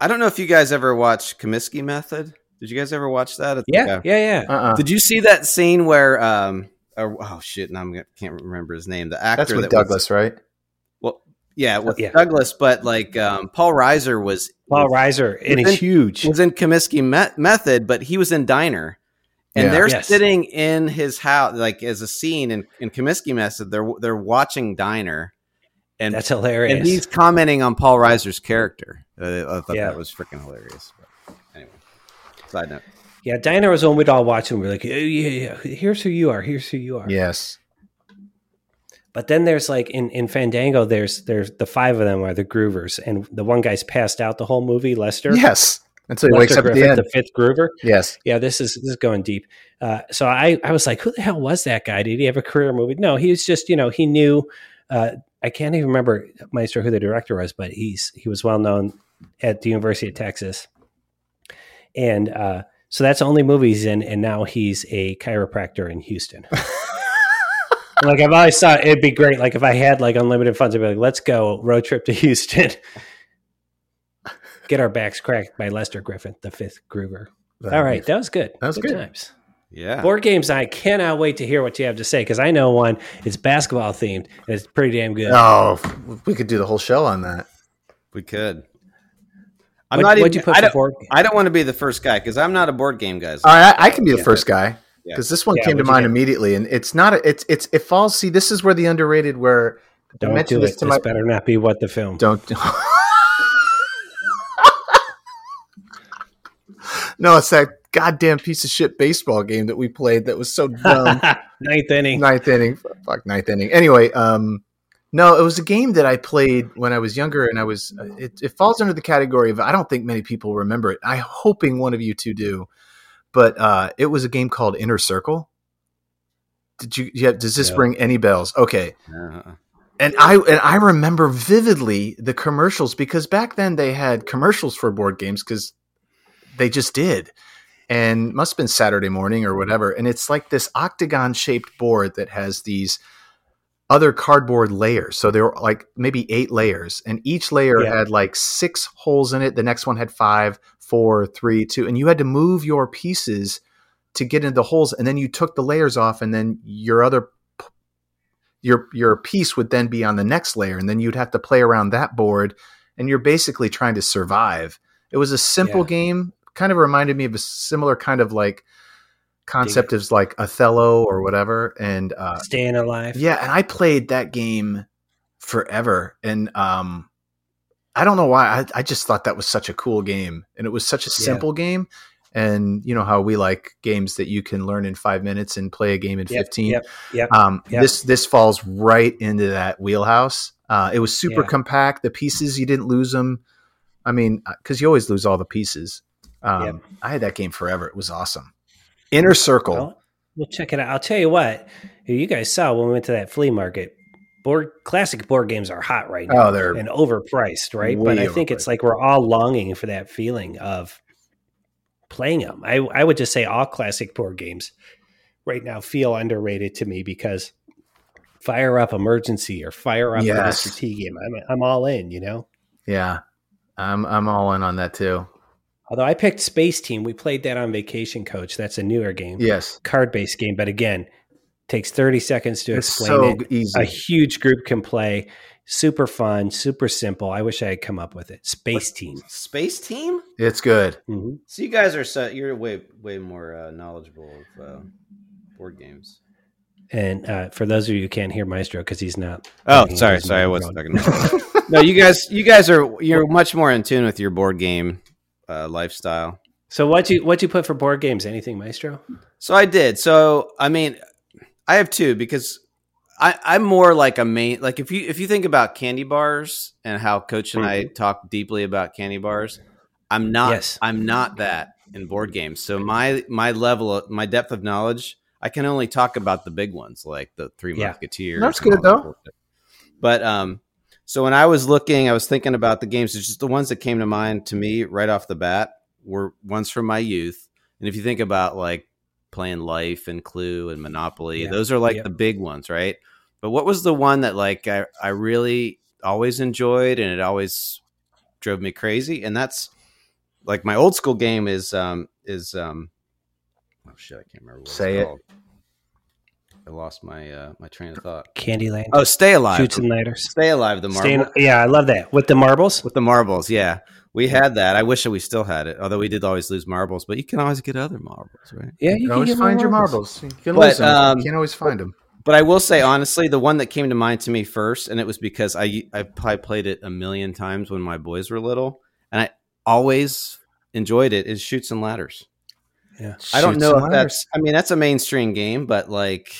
I don't know if you guys ever watched Kominsky Method. Did you guys ever watch that? It's Yeah, yeah, yeah. Uh-uh. Did you see that scene where um oh shit, now I'm can't remember his name. The actor That's with that Douglas, Was, right? Well, yeah, with Yeah. Douglas, but like um, Paul Reiser was Paul was, Reiser, and Within- he's huge. was in Kominsky Me- Method, but he was in Diner. And Yeah. they're Yes. sitting in his house, like as a scene in, in Kominsky Method. They're they're watching Diner, and That's hilarious. and he's commenting on Paul Reiser's character. Uh, I thought Yeah. that was freaking hilarious. But anyway, side note. yeah, Diner was one we'd all watch and we're like, oh, yeah, yeah, here's who you are. Here's who you are. Yes. But then there's like in, in Fandango, there's there's the five of them are the Groovers, and the one guy's passed out the whole movie. Lester, Yes. Until so he Lester wakes up at the end. the fifth Groover. Yes. Yeah, this is this is going deep. Uh, so I I was like, who the hell was that guy? Did he have a career movie? No, he was just you know he knew. Uh, I can't even remember Meister who the director was, but he's he was well known at the University of Texas, and uh, so that's the only movie he's in. And now he's a chiropractor in Houston. [LAUGHS] like I've always thought it'd be great. Like if I had like unlimited funds, I'd be like, let's go road trip to [LAUGHS] Houston. Get our backs cracked by Lester Griffin, the fifth Groover. All right, that was good. That was good. times. Yeah, Board games, I cannot wait to hear what you have to say because I know one. It's basketball themed. And it's pretty damn good. Oh, we could do the whole show on that. we could. I'm What, not what'd even. you put I don't, board? I don't want to be the first guy because I'm not a board game guy. All right, I, I can be the Yeah. first guy Yeah. because this one Yeah, came to mind immediately, and it's not. A, it's it's it falls. See, this is where the underrated. Where Don't mentioned do this it. to This my- better not be what the film. don't. [LAUGHS] no, it's that goddamn piece of shit baseball game that we played that was so dumb. [LAUGHS] Ninth inning. ninth inning, fuck ninth inning. Anyway, um, no, it was a game that I played when I was younger, and I was. It, it falls under the category of I don't think many people remember it. I'm hoping one of you two do, but uh, it was a game called Inner Circle. Did you? Yeah, does this No. ring any bells? Okay, Uh, and I and I remember vividly the commercials because back then they had commercials for board games because they just did, and must have been Saturday morning or whatever. And it's like this octagon shaped board that has these other cardboard layers. So there were like maybe eight layers, and each layer Yeah. had like six holes in it. The next one had five, four, three, two, and you had to move your pieces to get into the holes, and then you took the layers off, and then your other your your piece would then be on the next layer, and then you'd have to play around that board, and you're basically trying to survive. It was a simple Yeah. game, kind of reminded me of a similar kind of like concept as like Othello or whatever, and uh, Staying alive. yeah, and I played that game forever, and um, I don't know why. I, I just thought that was such a cool game, and it was such a Yeah. simple game. And you know how we like games that you can learn in five minutes and play a game in Yep, fifteen. Yep. Yep. Um, Yep. This this falls right into that wheelhouse. Uh, it was super Yeah. compact. The pieces you didn't lose them. I mean, because you always lose all the pieces. Um, Yep. I had that game forever. It was awesome. Inner Circle. Well, we'll check it out. I'll tell you what. You guys saw when we went to that flea market. Board classic board games are hot right now. Oh, they're and overpriced, right? but I think it's like we're all longing for that feeling of playing them. I, I would just say all classic board games right now feel underrated to me because fire up emergency or fire up Yes. the Mr. T game. I'm, I'm all in, you know? yeah. I'm I'm all in on that too. Although I picked Space Team, we played that on Vacation Coach. That's a newer game, Yes. card based game, but again, takes 30 seconds to It's explain so it. easy. A huge group can play. Super fun, super simple. I wish I had come up with it. Space Team. Space Team. It's good. Mhm. So you guys are so you're way way more uh, knowledgeable of uh, board games. And uh, for those of you who can't hear Maestro because he's not. Oh, sorry, sorry, I wasn't talking. No, you [LAUGHS] guys, you guys are you're much more in tune with your board game uh, lifestyle. So what you what you put for board games? Anything, Maestro? So I did. So I mean, I have two because I, I'm more like a main like if you if you think about candy bars and how Coach and I talk deeply about candy bars, I'm not. Yes. I'm not that in board games. So my my level of my depth of knowledge, I can only talk about the big ones like the Three Yeah. Musketeers. That's good, all that though. But um, so when I was looking, I was thinking about the games. It's just the ones that came to mind to me right off the bat were ones from my youth. And if you think about like playing Life and Clue and Monopoly, Yeah. those are like Yep. the big ones, right? But what was the one that like I, I really always enjoyed and it always drove me crazy? And that's like my old school game is um is um oh shit, I can't remember what Say it's it. called. I lost my uh my train of thought. Candyland. Oh, Stay Alive. Chutes and lighters. Stay Alive, the marble yeah, I love that with the marbles. with the marbles. Yeah, we had that. I wish that we still had it, although we did always lose marbles. But you can always get other marbles, right? Yeah, You you can always get find your marbles. marbles. You can But, lose them. um, you can't always find them. But I will say honestly, the one that came to mind to me first, and it was because I I probably played it a million times when my boys were little, and I always enjoyed it. Is Chutes and Ladders. Yeah. I don't Chutes know if ladders. that's. I mean, that's a mainstream game, but like,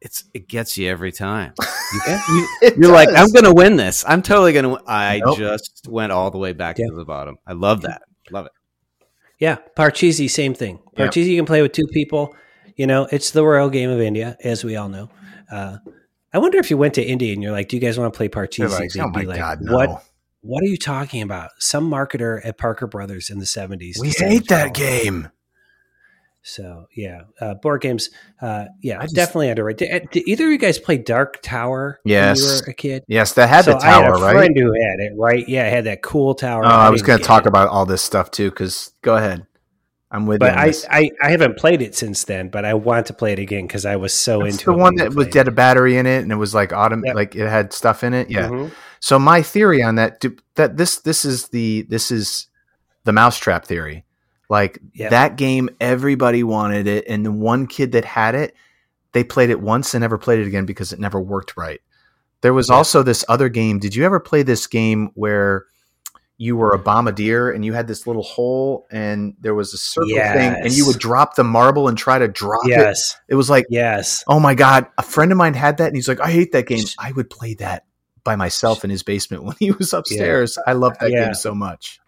it's it gets you every time. Yeah. [LAUGHS] It You're like. I'm gonna win this. I'm totally gonna. Win. I Nope. just went all the way back Yeah. to the bottom. I love that. Love it. Yeah, Parcheesi, same thing. Yeah. You can play with two people. You know, it's the royal game of India, as we all know. Uh, I wonder if you went to India and you're like, "Do you guys want to play They're Parcheesi?" like, oh my like, god, no. "What? What are you talking about?" Some marketer at Parker Brothers in the '70s. We hate that call it. game. So yeah, uh, board games. Uh, yeah, I just- definitely underrated. Did, did either of you guys play Dark Tower when Yes. you were a kid? Yes, that had so the I had tower, a right? friend who had it. Right? Yeah, it had that cool tower. Oh, I was going to talk it. about all this stuff too. Because go ahead, I'm with you. But on I. I, I haven't played it since then, but I want to play it again because I was so That's into the it. one when we that was played had a battery in it, and it was like autumn, Yep. like it had stuff in it. it. Yeah. Mhm. So my theory on that, do- that this this is the this is the mousetrap theory. Like Yeah. that game, everybody wanted it, and the one kid that had it, they played it once and never played it again because it never worked right. There was Yeah. also this other game. Did you ever play this game where you were a bombardier and you had this little hole and there was a circle thing and you would drop the marble and try to drop it? Yes, It was like yes. Oh my god, a friend of mine had that and he's like, I hate that game. I would play that by myself in his basement [LAUGHS] when he was upstairs. I love that Yeah. game so much.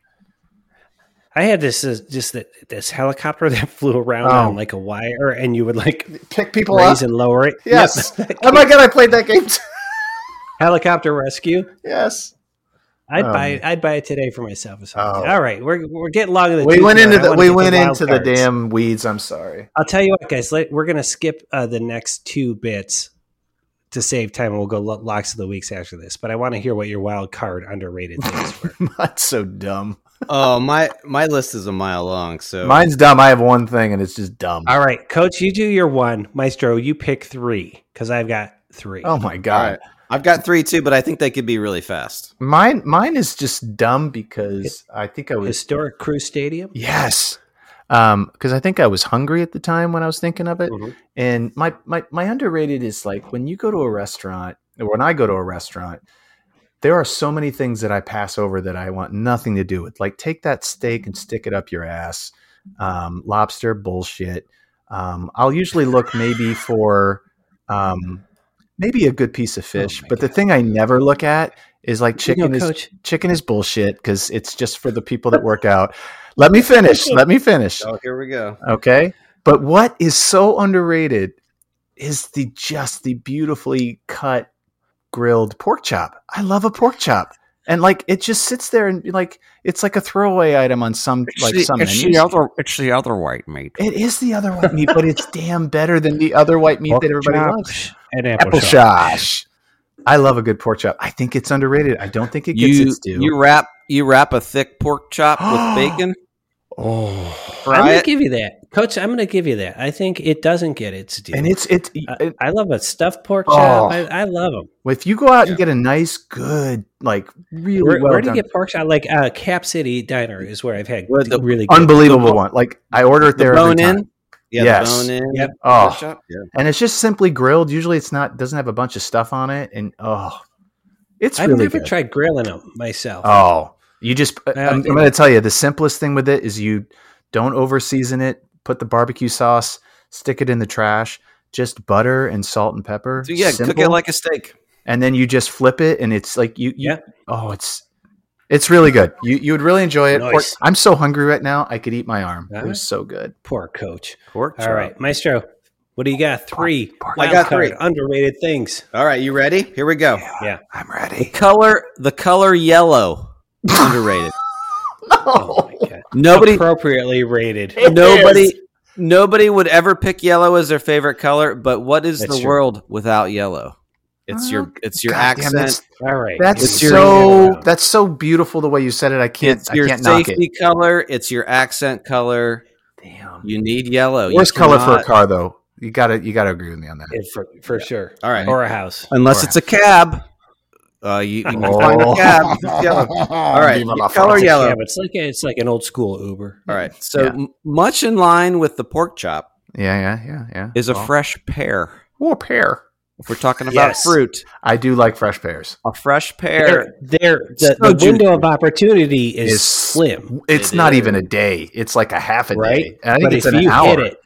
I had this uh, just that this helicopter [LAUGHS] that flew around Oh. on like a wire, and you would like Pick people raise up. and lower it. Yes. Yep. [LAUGHS] Oh my god, I played that game too. [LAUGHS] helicopter rescue. yes. I'd Oh, buy it. I'd buy it today for myself. Oh. All right, we're we're getting long in the We went into the we went wild into the damn weeds. I'm sorry. I'll tell you what, guys. Let, we're gonna skip uh, the next two bits to save time, and we'll go lo- locks of the weeks after this. But I want to hear what your wild card underrated things were. Not so dumb. Oh my my list is a mile long. So Mine's dumb. I have one thing and it's just dumb. All right, Coach, you do your one. Maestro, you pick three because I've got three. Oh my god. right. I've got three too, but I think they could be really fast. Mine mine is just dumb because I think I was Historic Crew Stadium. Yes. Um, because I think I was hungry at the time when I was thinking of it. Mhm. And my, my my underrated is like when you go to a restaurant or when I go to a restaurant, there are so many things that I pass over that I want nothing to do with. Like take that steak and stick it up your ass. Um, lobster bullshit. Um, I'll usually look maybe for um, maybe a good piece of fish, Oh but the thing I never look at is like You know, chicken is chicken is bullshit because it's just for the people that work out. Let me finish. [LAUGHS] Let me finish. Oh, here we go. Okay. But what is so underrated is the just the beautifully cut grilled pork chop. I love a pork chop. And like it just sits there and like it's like a throwaway item on some like some menus. other it's the other white meat. it is the other white meat, but it's damn better than the other white meat pork that everybody chop loves. and apple, Apple shosh. I love a good pork chop. I think it's underrated. I don't think it gets You its due. you wrap you wrap a thick pork chop with [GASPS] bacon. Oh, I'm Fry going it. to give you that, Coach. I'm going to give you that. I think it doesn't get its due. and it's it's I, I love a stuffed pork Oh. chop. I, I love them. Well, if you go out Yeah. and get a nice, good, like really Where, well where do you get pork chop? Like uh, Cap City Diner is where I've had Where the- really good. unbelievable the- one. Like I order it The there every bone time. in. Yeah, Yes. the bone in. Yep. Oh. Yeah. and it's just simply grilled. Usually, it's not doesn't have a bunch of stuff on it, and oh, it's I've really never good. tried grilling them myself. Oh, you just Uh, I'm, I'm going to tell you the simplest thing with it is you don't over season it. Put the barbecue sauce, stick it in the trash. Just butter and salt and pepper. So yeah, cook it like a steak. and then you just flip it, and it's like you. you Yeah. Oh, it's it's really good. You you would really enjoy it. Pork- I'm so hungry right now. I could eat my arm. It right. was so good. Poor coach. Pork. All right, Maestro, what do you got? Three. Pork- I got three. Underrated things. All right, you ready? Here we go. Yeah. I'm The ready. color, the color yellow, underrated. [LAUGHS] Oh my god. Nobody, Appropriately rated. nobody, nobody would ever pick yellow as their favorite color. But what is That's the true. world without yellow? It's your, oh, it's your God damn, accent. that's- All right. That's It's your- so that's so beautiful the way you said it. I can't it's I your can't knock safety it. color. It's your accent color. Damn. You need yellow. You Worst color for a car though. You gotta you gotta agree with me on that. Yeah, for, for sure. All right. Or a house. Unless Or- it's a cab. Uh, you, you can [LAUGHS] find a Oh. cab. Yellow. All right, color France. yellow. Yeah, it's like a, it's like an old school Uber. All right. So Yeah. m- much in line with the pork chop Yeah, yeah, yeah, yeah. is a Well, fresh pear. or pear. If we're talking about Yes. fruit, I do like fresh pears. a fresh pear. They're, they're, the, So the window of opportunity is, Is- slim, It's It not is. even a day. It's like a half a right? day. And I think but it's if an you hour. hit it,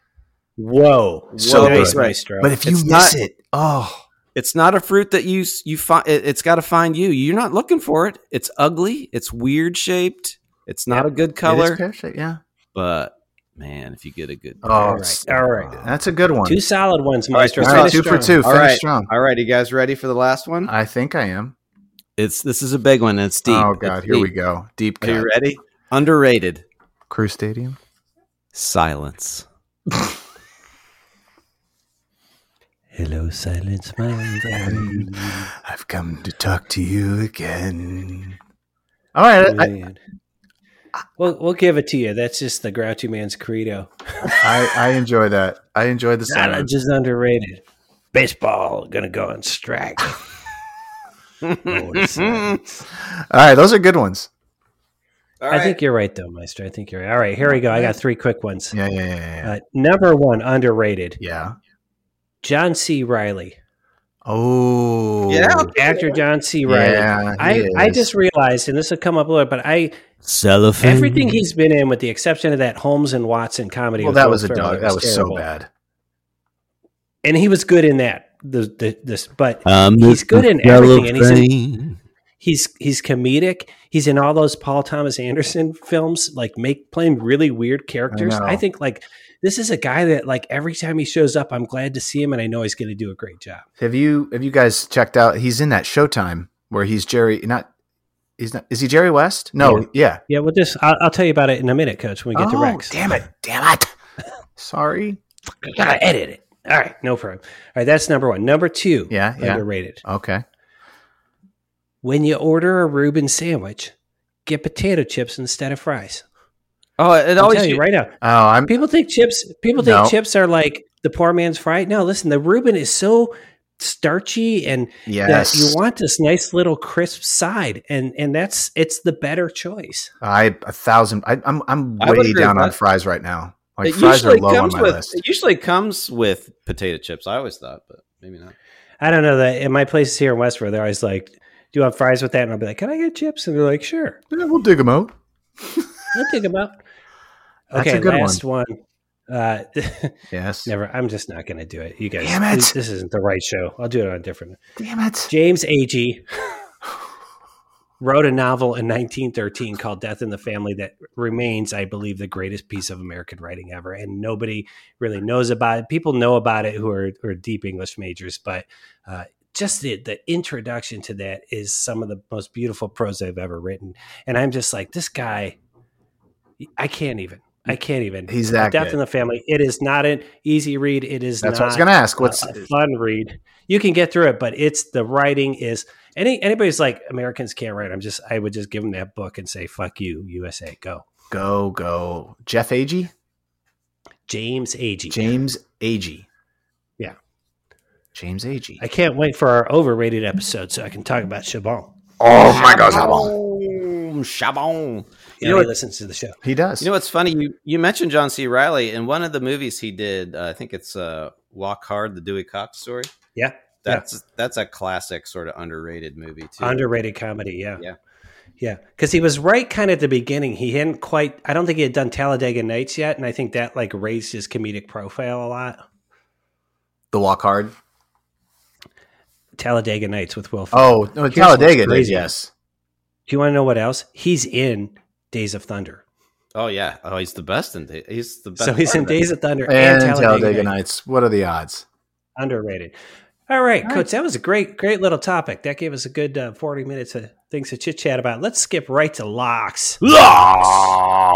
whoa, So nice, good. Maestro. But if you It's miss not- it, oh, It's not a fruit that you you find. It, it's got to find you. You're not looking for it. It's ugly. It's weird shaped. It's not Yep. a good color. pear yeah. But man, if you get a good, Oh, All right, it's- all right. That's a good one. two solid ones, All right, Maestro. All two right, Finish two for two. All Finish right. strong. all right, you guys ready for the last one? I think I am. It's this is a big one. It's deep. Oh god, It's here we go. Deep Are you ready? Underrated. Crew Stadium. Silence. [LAUGHS] Hello, silence, my friend. I've come to talk to you again. All right, I, Man. We'll, we'll give it to you. That's just the grouchy man's credo. [LAUGHS] I, I enjoy that. I enjoy the Not silence. just underrated. Baseball gonna go on strike. [LAUGHS] What a silence. All right, those are good ones. All I think you're right, though, Meister. I think you're right. All right, here we go. I got three quick ones. Yeah, yeah, yeah, yeah. Uh, number one, underrated. yeah. John C. Reilly, Oh, Yeah. actor John C. Reilly. Yeah, he I, I just realized, and this will come up later, but I cellophane. everything he's been in, with the exception of that Holmes and Watson comedy. Well, with that Will was a dog. it That was so bad. and he was good in that. The, the this, but Um, He's good in everything, and he's in- he's he's comedic. He's in all those Paul Thomas Anderson films, like make playing really weird characters. know. I, think like this is a guy that like every time he shows up, I'm glad to see him, and I know he's going to do a great job. Have you have you guys checked out? He's in that Showtime where he's Jerry. Not he's not. Is he Jerry West? No. Yeah. Yeah, well, this I'll, I'll tell you about it in a minute, Coach. When we get to Oh, Rex, Damn it! Damn it! [LAUGHS] Sorry. I gotta edit it. All right, no problem. All right, that's number one. Number two, Yeah. Yeah. underrated. Okay. When you order a Reuben sandwich, get potato chips instead of fries. Oh, it always tell you right now. Oh, I'm. People think chips. People think No. chips are like the poor man's fry. No, listen, the Reuben is so starchy and Yes. that you want this nice little crisp side, and and that's it's the better choice. I a thousand. I, I'm I'm I would way agree down on fries right now. Like it fries are usually low on comes my with. list. It usually comes with potato chips. I always thought, but maybe not. I don't know that in my places here in Westford, they're always like, "Do you want fries with that?" And I'll be like, "Can I get chips?" And they're like, "Sure." Yeah, we'll dig them out. I'll think about. That's Okay, a good last one. Uh, [LAUGHS] Yes. never. I'm just not going to do it. You guys, Damn it. This, this isn't the right show. I'll do it on a different. Damn it. James Agee [SIGHS] wrote a novel in 1913 called Death in the Family that remains, I believe, the greatest piece of American writing ever. And nobody really knows about it. People know about it who are, who are deep English majors, but uh, just the, the introduction to that is some of the most beautiful prose I've ever written. And I'm just like, this guy, I can't even. I can't even. He's that Death good. in the Family. It is not an easy read. It is That's not what I was going to ask. What's a fun read. You can get through it, but it's the writing is any anybody's like Americans can't write. I'm just I would just give them that book and say fuck you USA go go go? Jeff Agee, James Agee. James Agee. Yeah. James Agee. I can't wait for our overrated episode so I can talk about Chabon. Oh my gosh! Oh Tom Chabon. Yeah, You know he what- listens to the show. He does. You know what's funny? You you mentioned John C. Reilly in one of the movies he did. Uh, I think it's uh, Walk Hard, the Dewey Cox story. Yeah. That's that's a classic, sort of underrated movie too. Underrated comedy, yeah. Yeah. Yeah. Because he was right kind of at the beginning. He hadn't quite, I don't think he had done Talladega Nights yet. And I think that like raised his comedic profile a lot. the Walk Hard. Talladega Nights with Will Ferrell. Oh, no, Here's Talladega what's did. crazy. Yes. Do you want to know what else? He's in Days of Thunder. oh yeah. Oh, he's the best in. Da- He's the best. so he's in of. Days of Thunder and, And Talladega, Talladega Nights. Nights. What are the odds? Underrated. All right, All right. Coach, that was a great, great little topic. That gave us a good uh, 40 minutes of things to chit chat about. Let's skip right to locks.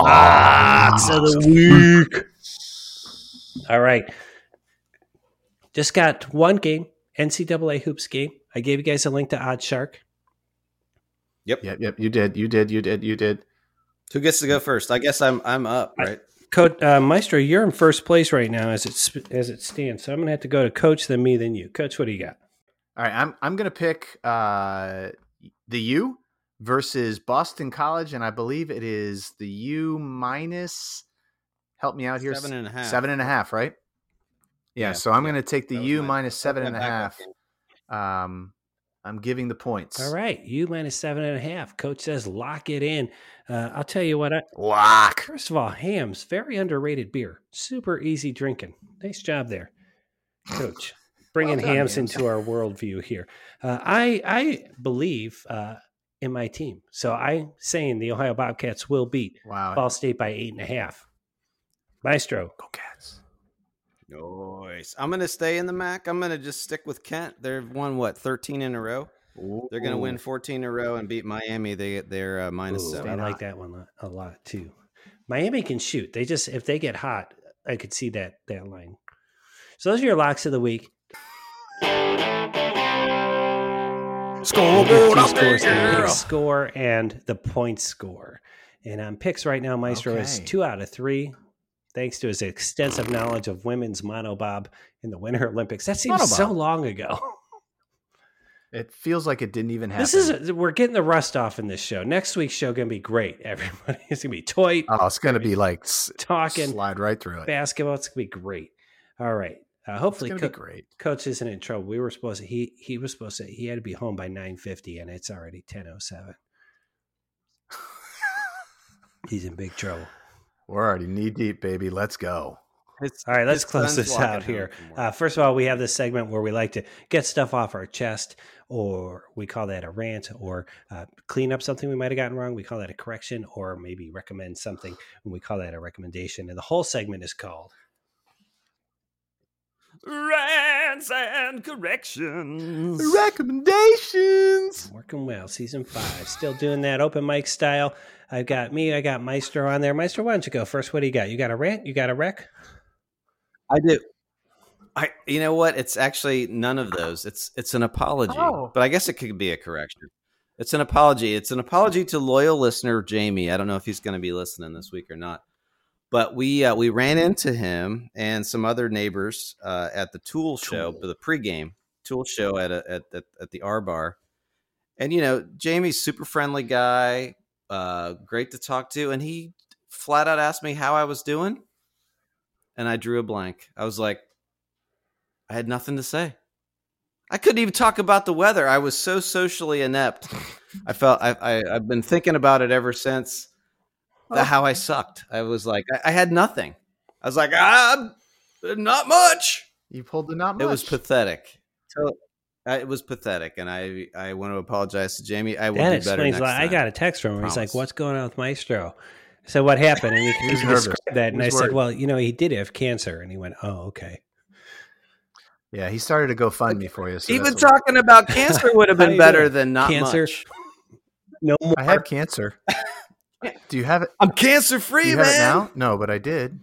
Locks of the week. All right. Just got one game, NCAA hoops game. I gave you guys a link to OddsShark. Yep. Yep, yep. You did. You did. You did. You did. Who gets to go first? I guess I'm I'm up, right? Coach uh, Maestro, you're in first place right now as it as it stands. So I'm gonna have to go to Coach, then me, then you. Coach, what do you got? All right. I'm I'm gonna pick uh, the U versus Boston College, and I believe it is the U minus. Help me out here. Seven and a half. Seven and a half, right? Yeah. Yeah, so I'm yeah. gonna take the U my- minus seven my and a backup half. game. Um, I'm giving the points. All right, you minus seven and a half. Coach says lock it in. Uh, I'll tell you what. I, Lock. First of all, Hamm's, very underrated beer. Super easy drinking. Nice job there, Coach. [LAUGHS] Bringing Well done, Hamm's Hamm's. into our worldview here. Uh, I I believe uh, in my team, so I'm saying the Ohio Bobcats will beat Wow. Ball State by eight and a half. Maestro, Go Cats. Nice. I'm gonna stay in the MAC. I'm gonna just stick with Kent. They've won what 13 in a row. They're gonna win 14 in a row and beat Miami. They they're uh, minus Ooh, seven. I like that one a lot too. Miami can shoot. They just if they get hot, I could see that that line. So those are your locks of the week. Scoreboard Your scores, the score and the point score. And on picks right now, Maestro is two out of three, thanks to his extensive knowledge of women's monobob in the Winter Olympics. That seems so long ago. [LAUGHS] It feels like it didn't even happen. This is we're getting the rust off in this show. Next week's show gonna be great. [LAUGHS] Everybody, it's gonna be toy Oh, it's gonna be like talking slide right through it. basketball. It's gonna be great. All right. Uh, hopefully, Co- great. coach isn't in trouble. We were supposed to. He he was supposed to. He had to be home by nine fifty, and it's already ten oh seven. [LAUGHS] He's in big trouble. We're already knee deep, baby. Let's go. It's- All right, let's close this out here. Uh, first of all, we have this segment where we like to get stuff off our chest, or we call that a rant, or uh, clean up something we might have gotten wrong. We call that a correction, or maybe recommend something, and we call that a recommendation. And the whole segment is called Rants and corrections. Recommendations. Working Well, season five. Still doing that open mic style. I've got me, I got Meister on there. Meister, why don't you go first? What do you got? You got a rant? You got a wreck? I do. I you know what? It's actually none of those. It's it's an apology. Oh. But I guess it could be a correction. It's an apology. It's an apology to loyal listener Jamie. I don't know if he's going to be listening this week or not. But we uh, we ran into him and some other neighbors uh, at the Tool show, Tool. the pregame Tool show at a, at, at at the R bar. And you know, Jamie's super friendly guy, uh, great to talk to, and he flat out asked me how I was doing and I drew a blank. I was like, I had nothing to say. I couldn't even talk about the weather. I was so socially inept. I felt I, I I've been thinking about it ever since. the- how I sucked. I was like, I, I had nothing. I was like, ah, not much. You pulled the not much. It was pathetic. So it was pathetic, and I I want to apologize to Jamie. I will That do better explains next why I got a text from him. He's like, "What's going on with Maestro?" So "What happened?" And he, he [LAUGHS] was nervous. described that, and He I was said, "Well, you know, he did have cancer." And he went, "Oh, okay." yeah, he started to GoFundMe for you. So Even that's what- talking about cancer would have been better doing? than not Cancer? much. No more. I have cancer. Do you have it? I'm cancer free, you man. have it now? No, but I did.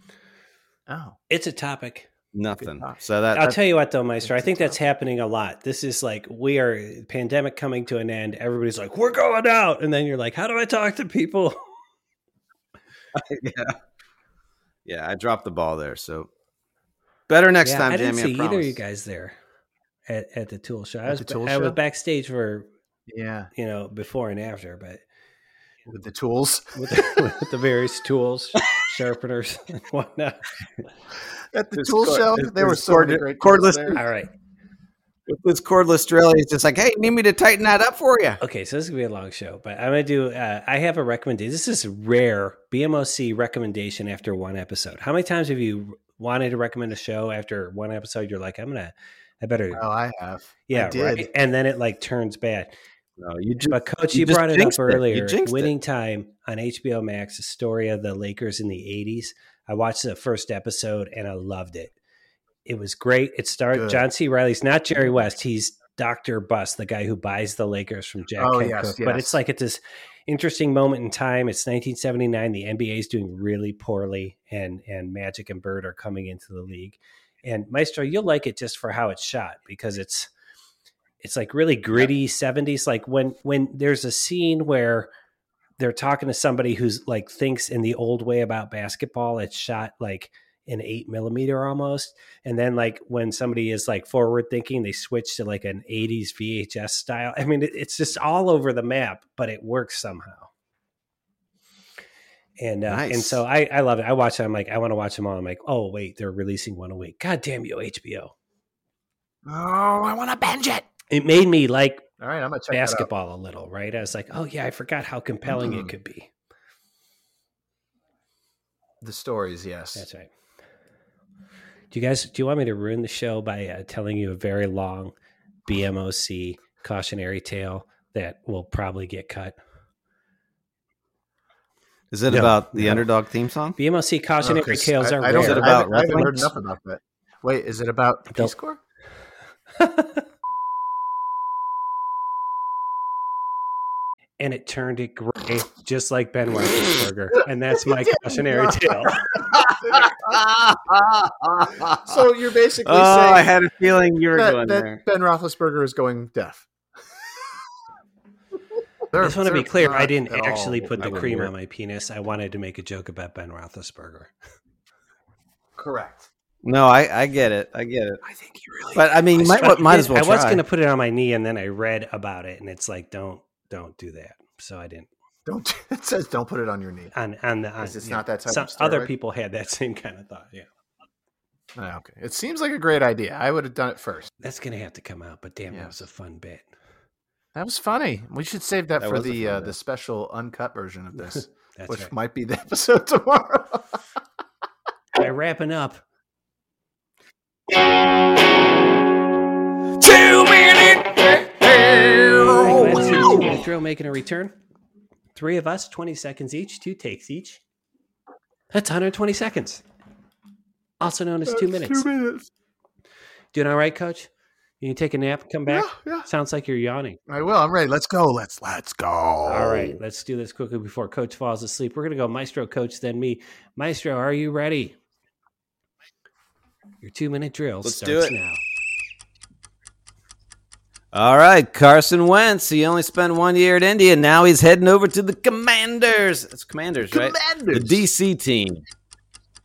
Oh, It's a topic. Nothing. So that I'll that's- tell you what, though, Maestro. I think that's topic. happening a lot. This is like we are pandemic coming to an end. Everybody's like, "We're going out," and then you're like, "How do I talk to people?" [LAUGHS] [LAUGHS] yeah. Yeah, I dropped the ball there. So better next Yeah, time, I didn't Jamie. see I either of you guys there at, at the tool show. I was the Tool I was backstage for yeah. you know before and after, but with the tools with the, [LAUGHS] with the various tools, sharpeners, [LAUGHS] and whatnot. at the This tool cord- show. this- There were this so cord- great cordless- there. All right. With this cordless drill, he's just like, "Hey, need me to tighten that up for you?" Okay, so this is gonna be a long show, but I'm gonna do. Uh, I have a recommendation. This is rare BMOC recommendation after one episode. How many times have you wanted to recommend a show after one episode? You're like, I'm gonna, I better, Oh, I have. yeah, I did. right. And then it like turns bad. No, you just But coach, you you, brought it up it. Earlier. jinxed it. Winning time on HBO Max, a story of the Lakers in the '80s. I watched the first episode and I loved it. It was great. It started Good. John C. Reilly's not Jerry West. He's Doctor Buss, the guy who buys the Lakers from Jack Oh, Kent yes, Cooke. But it's like at this interesting moment in time. It's 1979. The NBA is doing really poorly, and and Magic and Bird are coming into the league. And Maestro, you'll like it just for how it's shot because it's it's like really gritty 70s like when when there's a scene where they're talking to somebody who's like thinks in the old way about basketball it's shot like an eight millimeter almost and then like when somebody is like forward thinking they switch to like an 80s vhs style i mean it's just all over the map but it works somehow and uh, and so I, I love it. I watch it. I'm like, I want to watch them all. I'm like, oh wait, they're releasing one a week. God damn you, HBO! Oh, I want to binge it. It made me like All right, I'm gonna check basketball a little, right? I was like, oh yeah, I forgot how compelling Mm. it could be. The stories, yes. That's right. Do you guys do you want me to ruin the show by uh, telling you a very long BMOC cautionary tale that will probably get cut? Is it No, about the no. underdog theme song? BMOC Oh, cautionary 'cause tales I, are I don't, Is it rare. I haven't, about I haven't heard enough about that. Wait, is it about They'll- Peace Corps? And it turned it gray, [LAUGHS] just like Ben [LAUGHS] Roethlisberger, and that's my [LAUGHS] cautionary tale. So you're basically oh, saying I had a feeling you were that, going that there. Ben Roethlisberger is going deaf. I just want to be clear. I didn't at all actually put the cream on my penis. I wanted to make a joke about Ben Roethlisberger. correct. No, I, I get it. I get it. I think you really. But I mean, you might, might as well I was going to put it on my knee, and then I read about it, and it's like, don't, don't do that. So I didn't. don't. [LAUGHS] It says don't put it on your knee. And and the on, 'Cause it's yeah. not that type Some of other people had that [LAUGHS] same kind of thought. Yeah, Ah, okay, it seems like a great idea. I would have done it first. that's going to have to come out. But damn, that was a fun bit. That was funny. We should save that, That for the uh, the special uncut version of this, [LAUGHS] That's which right. might be the episode tomorrow. By wrapping up, Two minute see drill making a return. Three of us, 20 seconds each, two takes each. That's 120 seconds. Also known as two minutes. Two minutes. Doing all right, coach? You can take a nap, come back? Yeah, yeah. Sounds like you're yawning. I will. I'm ready. Let's go. Let's let's go. All right, let's do this quickly before coach falls asleep. We're going to go Maestro coach, then me. Maestro, are you ready? Your two minute drill Let's do starts it. now. All right, Carson Wentz. He only spent one year at Indy. Now he's heading over to the Commanders. It's Commanders, right? Commanders. The DC team.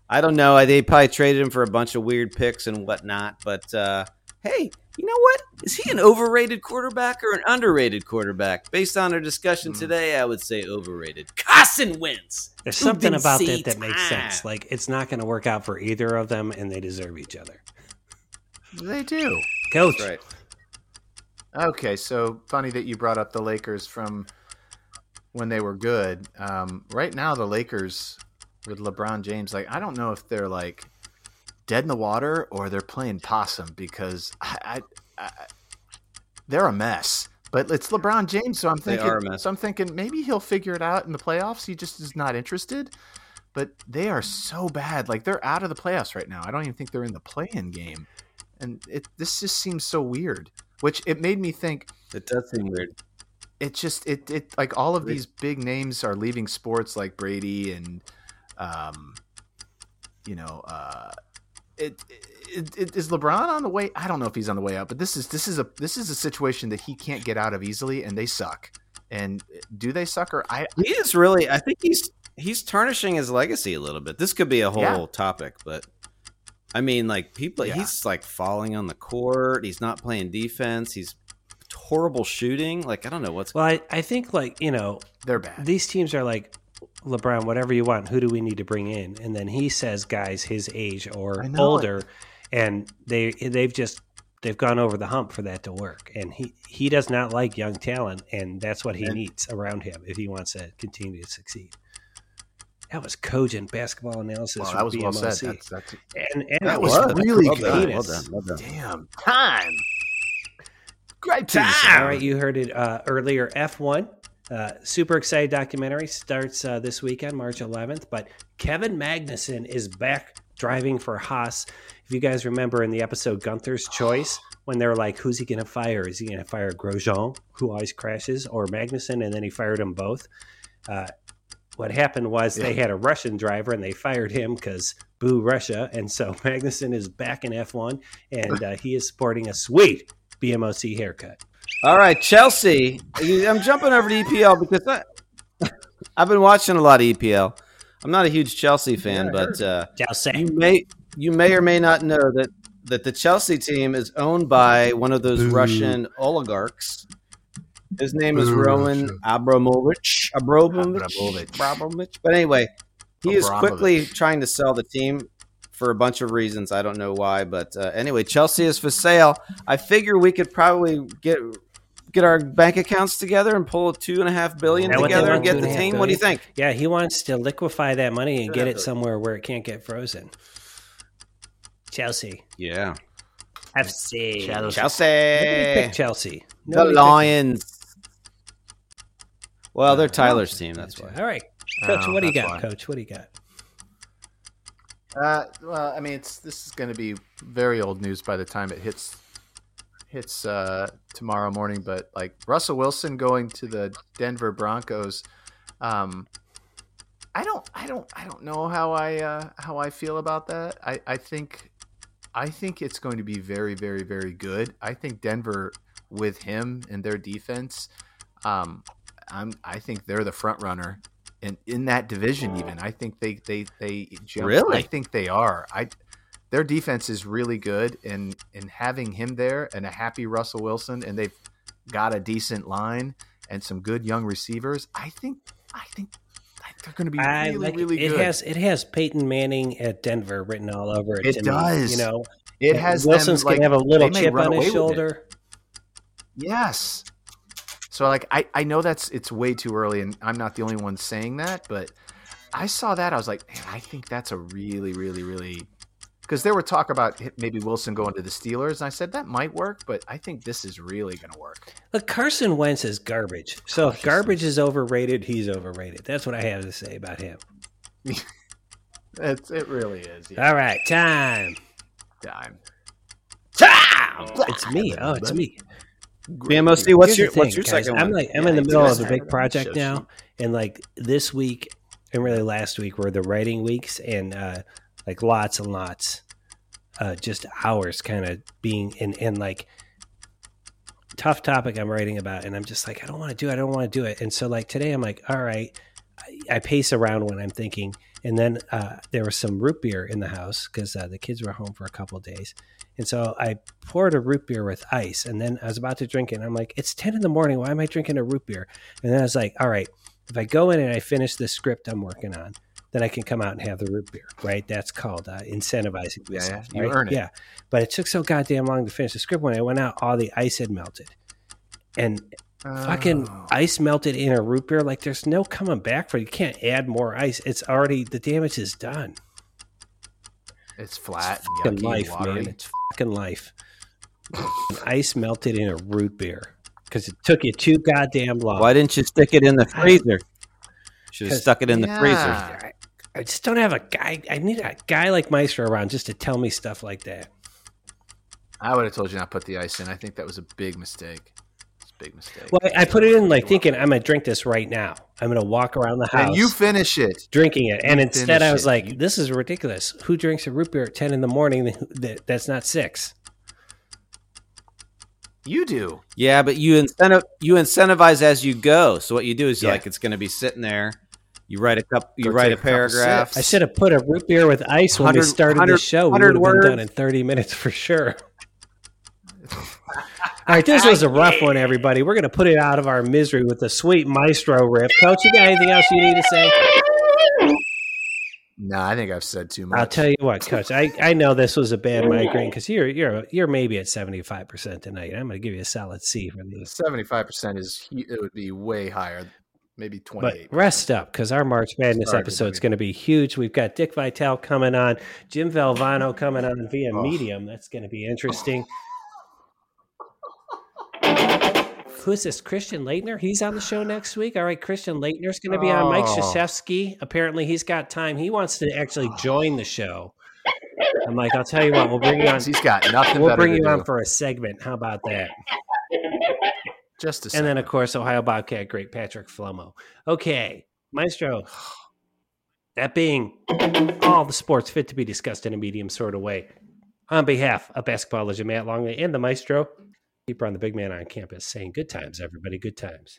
I don't know. They probably traded him for a bunch of weird picks and whatnot. But uh, hey, you know what? Is he an overrated quarterback or an underrated quarterback? Based on our discussion Hmm. today, I would say overrated. Carson Wentz. There's something about that that makes sense. Like, it's not going to work out for either of them, and they deserve each other. They do. Coach, That's right. Okay, so funny that you brought up the Lakers from when they were good. Um, right now, the Lakers with LeBron James, like I don't know if they're like dead in the water or they're playing possum because I, I, I they're a mess. But it's LeBron James, so I'm thinking. are a mess. So I'm thinking maybe he'll figure it out in the playoffs. He just is not interested. But they are so bad. Like they're out of the playoffs right now. I don't even think they're in the play-in game, and it this just seems so weird. Which it made me think It does seem weird. it just it it like all of these big names are leaving sports like Brady and um you know uh it, it, it is LeBron on the way I don't know if he's on the way out but this is this is a this is a situation that he can't get out of easily and they suck and do they suck or I He is really. I think he's he's tarnishing his legacy a little bit. This could be a whole Yeah. topic, but I mean, like people, Yeah. he's like falling on the court. He's not playing defense. He's horrible shooting. Like I don't know what's Well, I, I think like you know They're bad. these teams are like LeBron, whatever you want. Who do we need to bring in? And then he says guys his age or older, and they they've just they've gone over the hump for that to work. And he he does not like young talent, and that's what he And- needs around him if he wants to continue to succeed. That was cogent basketball analysis. Well, from that was well BMOC. said. That's, that's and, and That was was really good. Well done. Well done. damn time. Great Time. All right, you heard it uh, earlier. F1, uh, super excited documentary starts uh, this weekend, March 11th. But Kevin Magnussen is back driving for Haas. If you guys remember in the episode Gunther's Choice, when they were like, "Who's he going to fire? Is he going to fire Grosjean, who always crashes, or Magnussen?" And then he fired them both. Uh, what happened was they had a Russian driver and they fired him because boo Russia. And so [LAUGHS] Magnussen is back in F1 and uh, he is sporting a sweet BMOC haircut. All right, Chelsea. I'm jumping over to EPL because I, [LAUGHS] I've been watching a lot of EPL. I'm not a huge Chelsea fan, but uh, Chelsea. you may you may or may not know that that the Chelsea team is owned by one of those Boo. Russian oligarchs. His name is Boo, Roman Abramovich. Abramovich. Abramovich. Abramovich. But anyway, he is quickly trying to sell the team for a bunch of reasons. I don't know why, but uh, anyway, Chelsea is for sale. I figure we could probably get get our bank accounts together and pull two and a half billion Is that what they together and get the and a team. What do you think? Yeah, he wants to liquefy that money and get it somewhere where it can't get frozen. Chelsea. Yeah, FC. Chelsea. Chelsea, Chelsea. the Nobody picked- Lions. Well, they're Tyler's team. That's why. All right. Coach, Oh, what do you got? why. Coach, what do you got? Uh, well, I mean, it's this is going to be very old news by the time it hits hits uh, tomorrow morning. But like Russell Wilson going to the Denver Broncos, um, I don't, I don't, I don't know how I uh, how I feel about that. I, I think, I think it's going to be very, very, very good. I think Denver with him and their defense, um, I'm, I think they're the front runner. In, in that division, even I think they they they jump, Really? I think they are. I their defense is really good, and and having him there and a happy Russell Wilson, and they've got a decent line and some good young receivers. I think I think they're going to be I really like really it. good. It has it has Peyton Manning at Denver written all over it. It to does. you know, it has Wilson's like, gonna have a little chip on his shoulder. Yes. So like I, I know that's it's way too early and I'm not the only one saying that, but I saw that I was like, man, I think that's a really really really because there were talk about maybe Wilson going to the Steelers and I said that might work, but I think this is really going to work. Look, Carson Wentz is garbage. So if garbage is overrated, he's overrated. That's what I have to say about him. [LAUGHS] It's, it really is. Yeah. All right, time. time. Time. Oh, it's me. Oh, it's me. BMOC, what's Here's your thing, what's your guys. second I'm like I'm Yeah, in the middle of a big project now, and like this week and really last week were the writing weeks, and uh, like lots and lots, uh, just hours kind of being in in like tough topic I'm writing about, and I'm just like I don't want to do it, I don't want to do it, and so like today I'm like all right, I, I pace around when I'm thinking, and then uh, there was some root beer in the house because uh, the kids were home for a couple of days. And so I poured a root beer with ice, and then I was about to drink it. And I'm like, it's 10 in the morning. Why am I drinking a root beer? And then I was like, all right, if I go in and I finish the script I'm working on, then I can come out and have the root beer, right? That's called uh, incentivizing Yeah, myself. yeah. You right? earn it. Yeah. But it took so goddamn long to finish the script. When I went out, all the ice had melted. And fucking Oh. ice melted in a root beer, like there's no coming back for it. You can't add more ice. It's already, the damage is done. It's flat Fucking yucky life, watery. man. It's fucking life. And ice melted in a root beer because it took you too goddamn long. Why didn't you stick it in the freezer? Should have stuck it in the freezer. Yeah. I, I just don't have a guy. I need a guy like Meister around just to tell me stuff like that. I would have told you not to put the ice in. I think that was a big mistake. It's a big mistake. Well, I, I put it in like thinking I'm gonna drink this right now. I'm gonna walk around the house and you finish it. drinking it, and you instead I was it. like, "This is ridiculous. Who drinks a root beer at ten in the morning? That, that's not six. You do. Yeah, but you incentive you incentivize as you go. So what you do is Yeah. like it's going to be sitting there. You write a cup. You Go write a a paragraph. I should have put a root beer with ice when we started the show. We would have been done in 30 minutes for sure. [LAUGHS] All right, this was a rough one, everybody. We're going to put it out of our misery with the sweet maestro riff. Coach, you got anything else you need to say? No, I think I've said too much. I'll tell you what, Coach. I, I know this was a bad migraine [LAUGHS] because you're you're you're maybe at seventy five percent tonight. I'm going to give you a solid C for this. Seventy-five percent is it would be way higher, maybe But twenty-eight. rest up because our March Madness episode is going to be huge. We've got Dick Vitale coming on, Jim Valvano coming on via Oh. Medium. That's going to be interesting. Who's this? Christian Laettner? He's on the show next week. All right, Christian Laettner's going to be on. Mike Oh. Krzyzewski. Apparently, he's got time. He wants to actually [SIGHS] join the show. I'm like, I'll tell you what, we'll bring you on. He's got nothing We'll bring you do. on for a segment. How about that? just a And second. then, of course, Ohio Bobcat great Patrick Flomo. Okay, Maestro. That being all the sports fit to be discussed in a medium sort of way. On behalf of basketball legend Matt Longley and the Maestro, keeper on the big man on campus, saying good times, everybody, good times.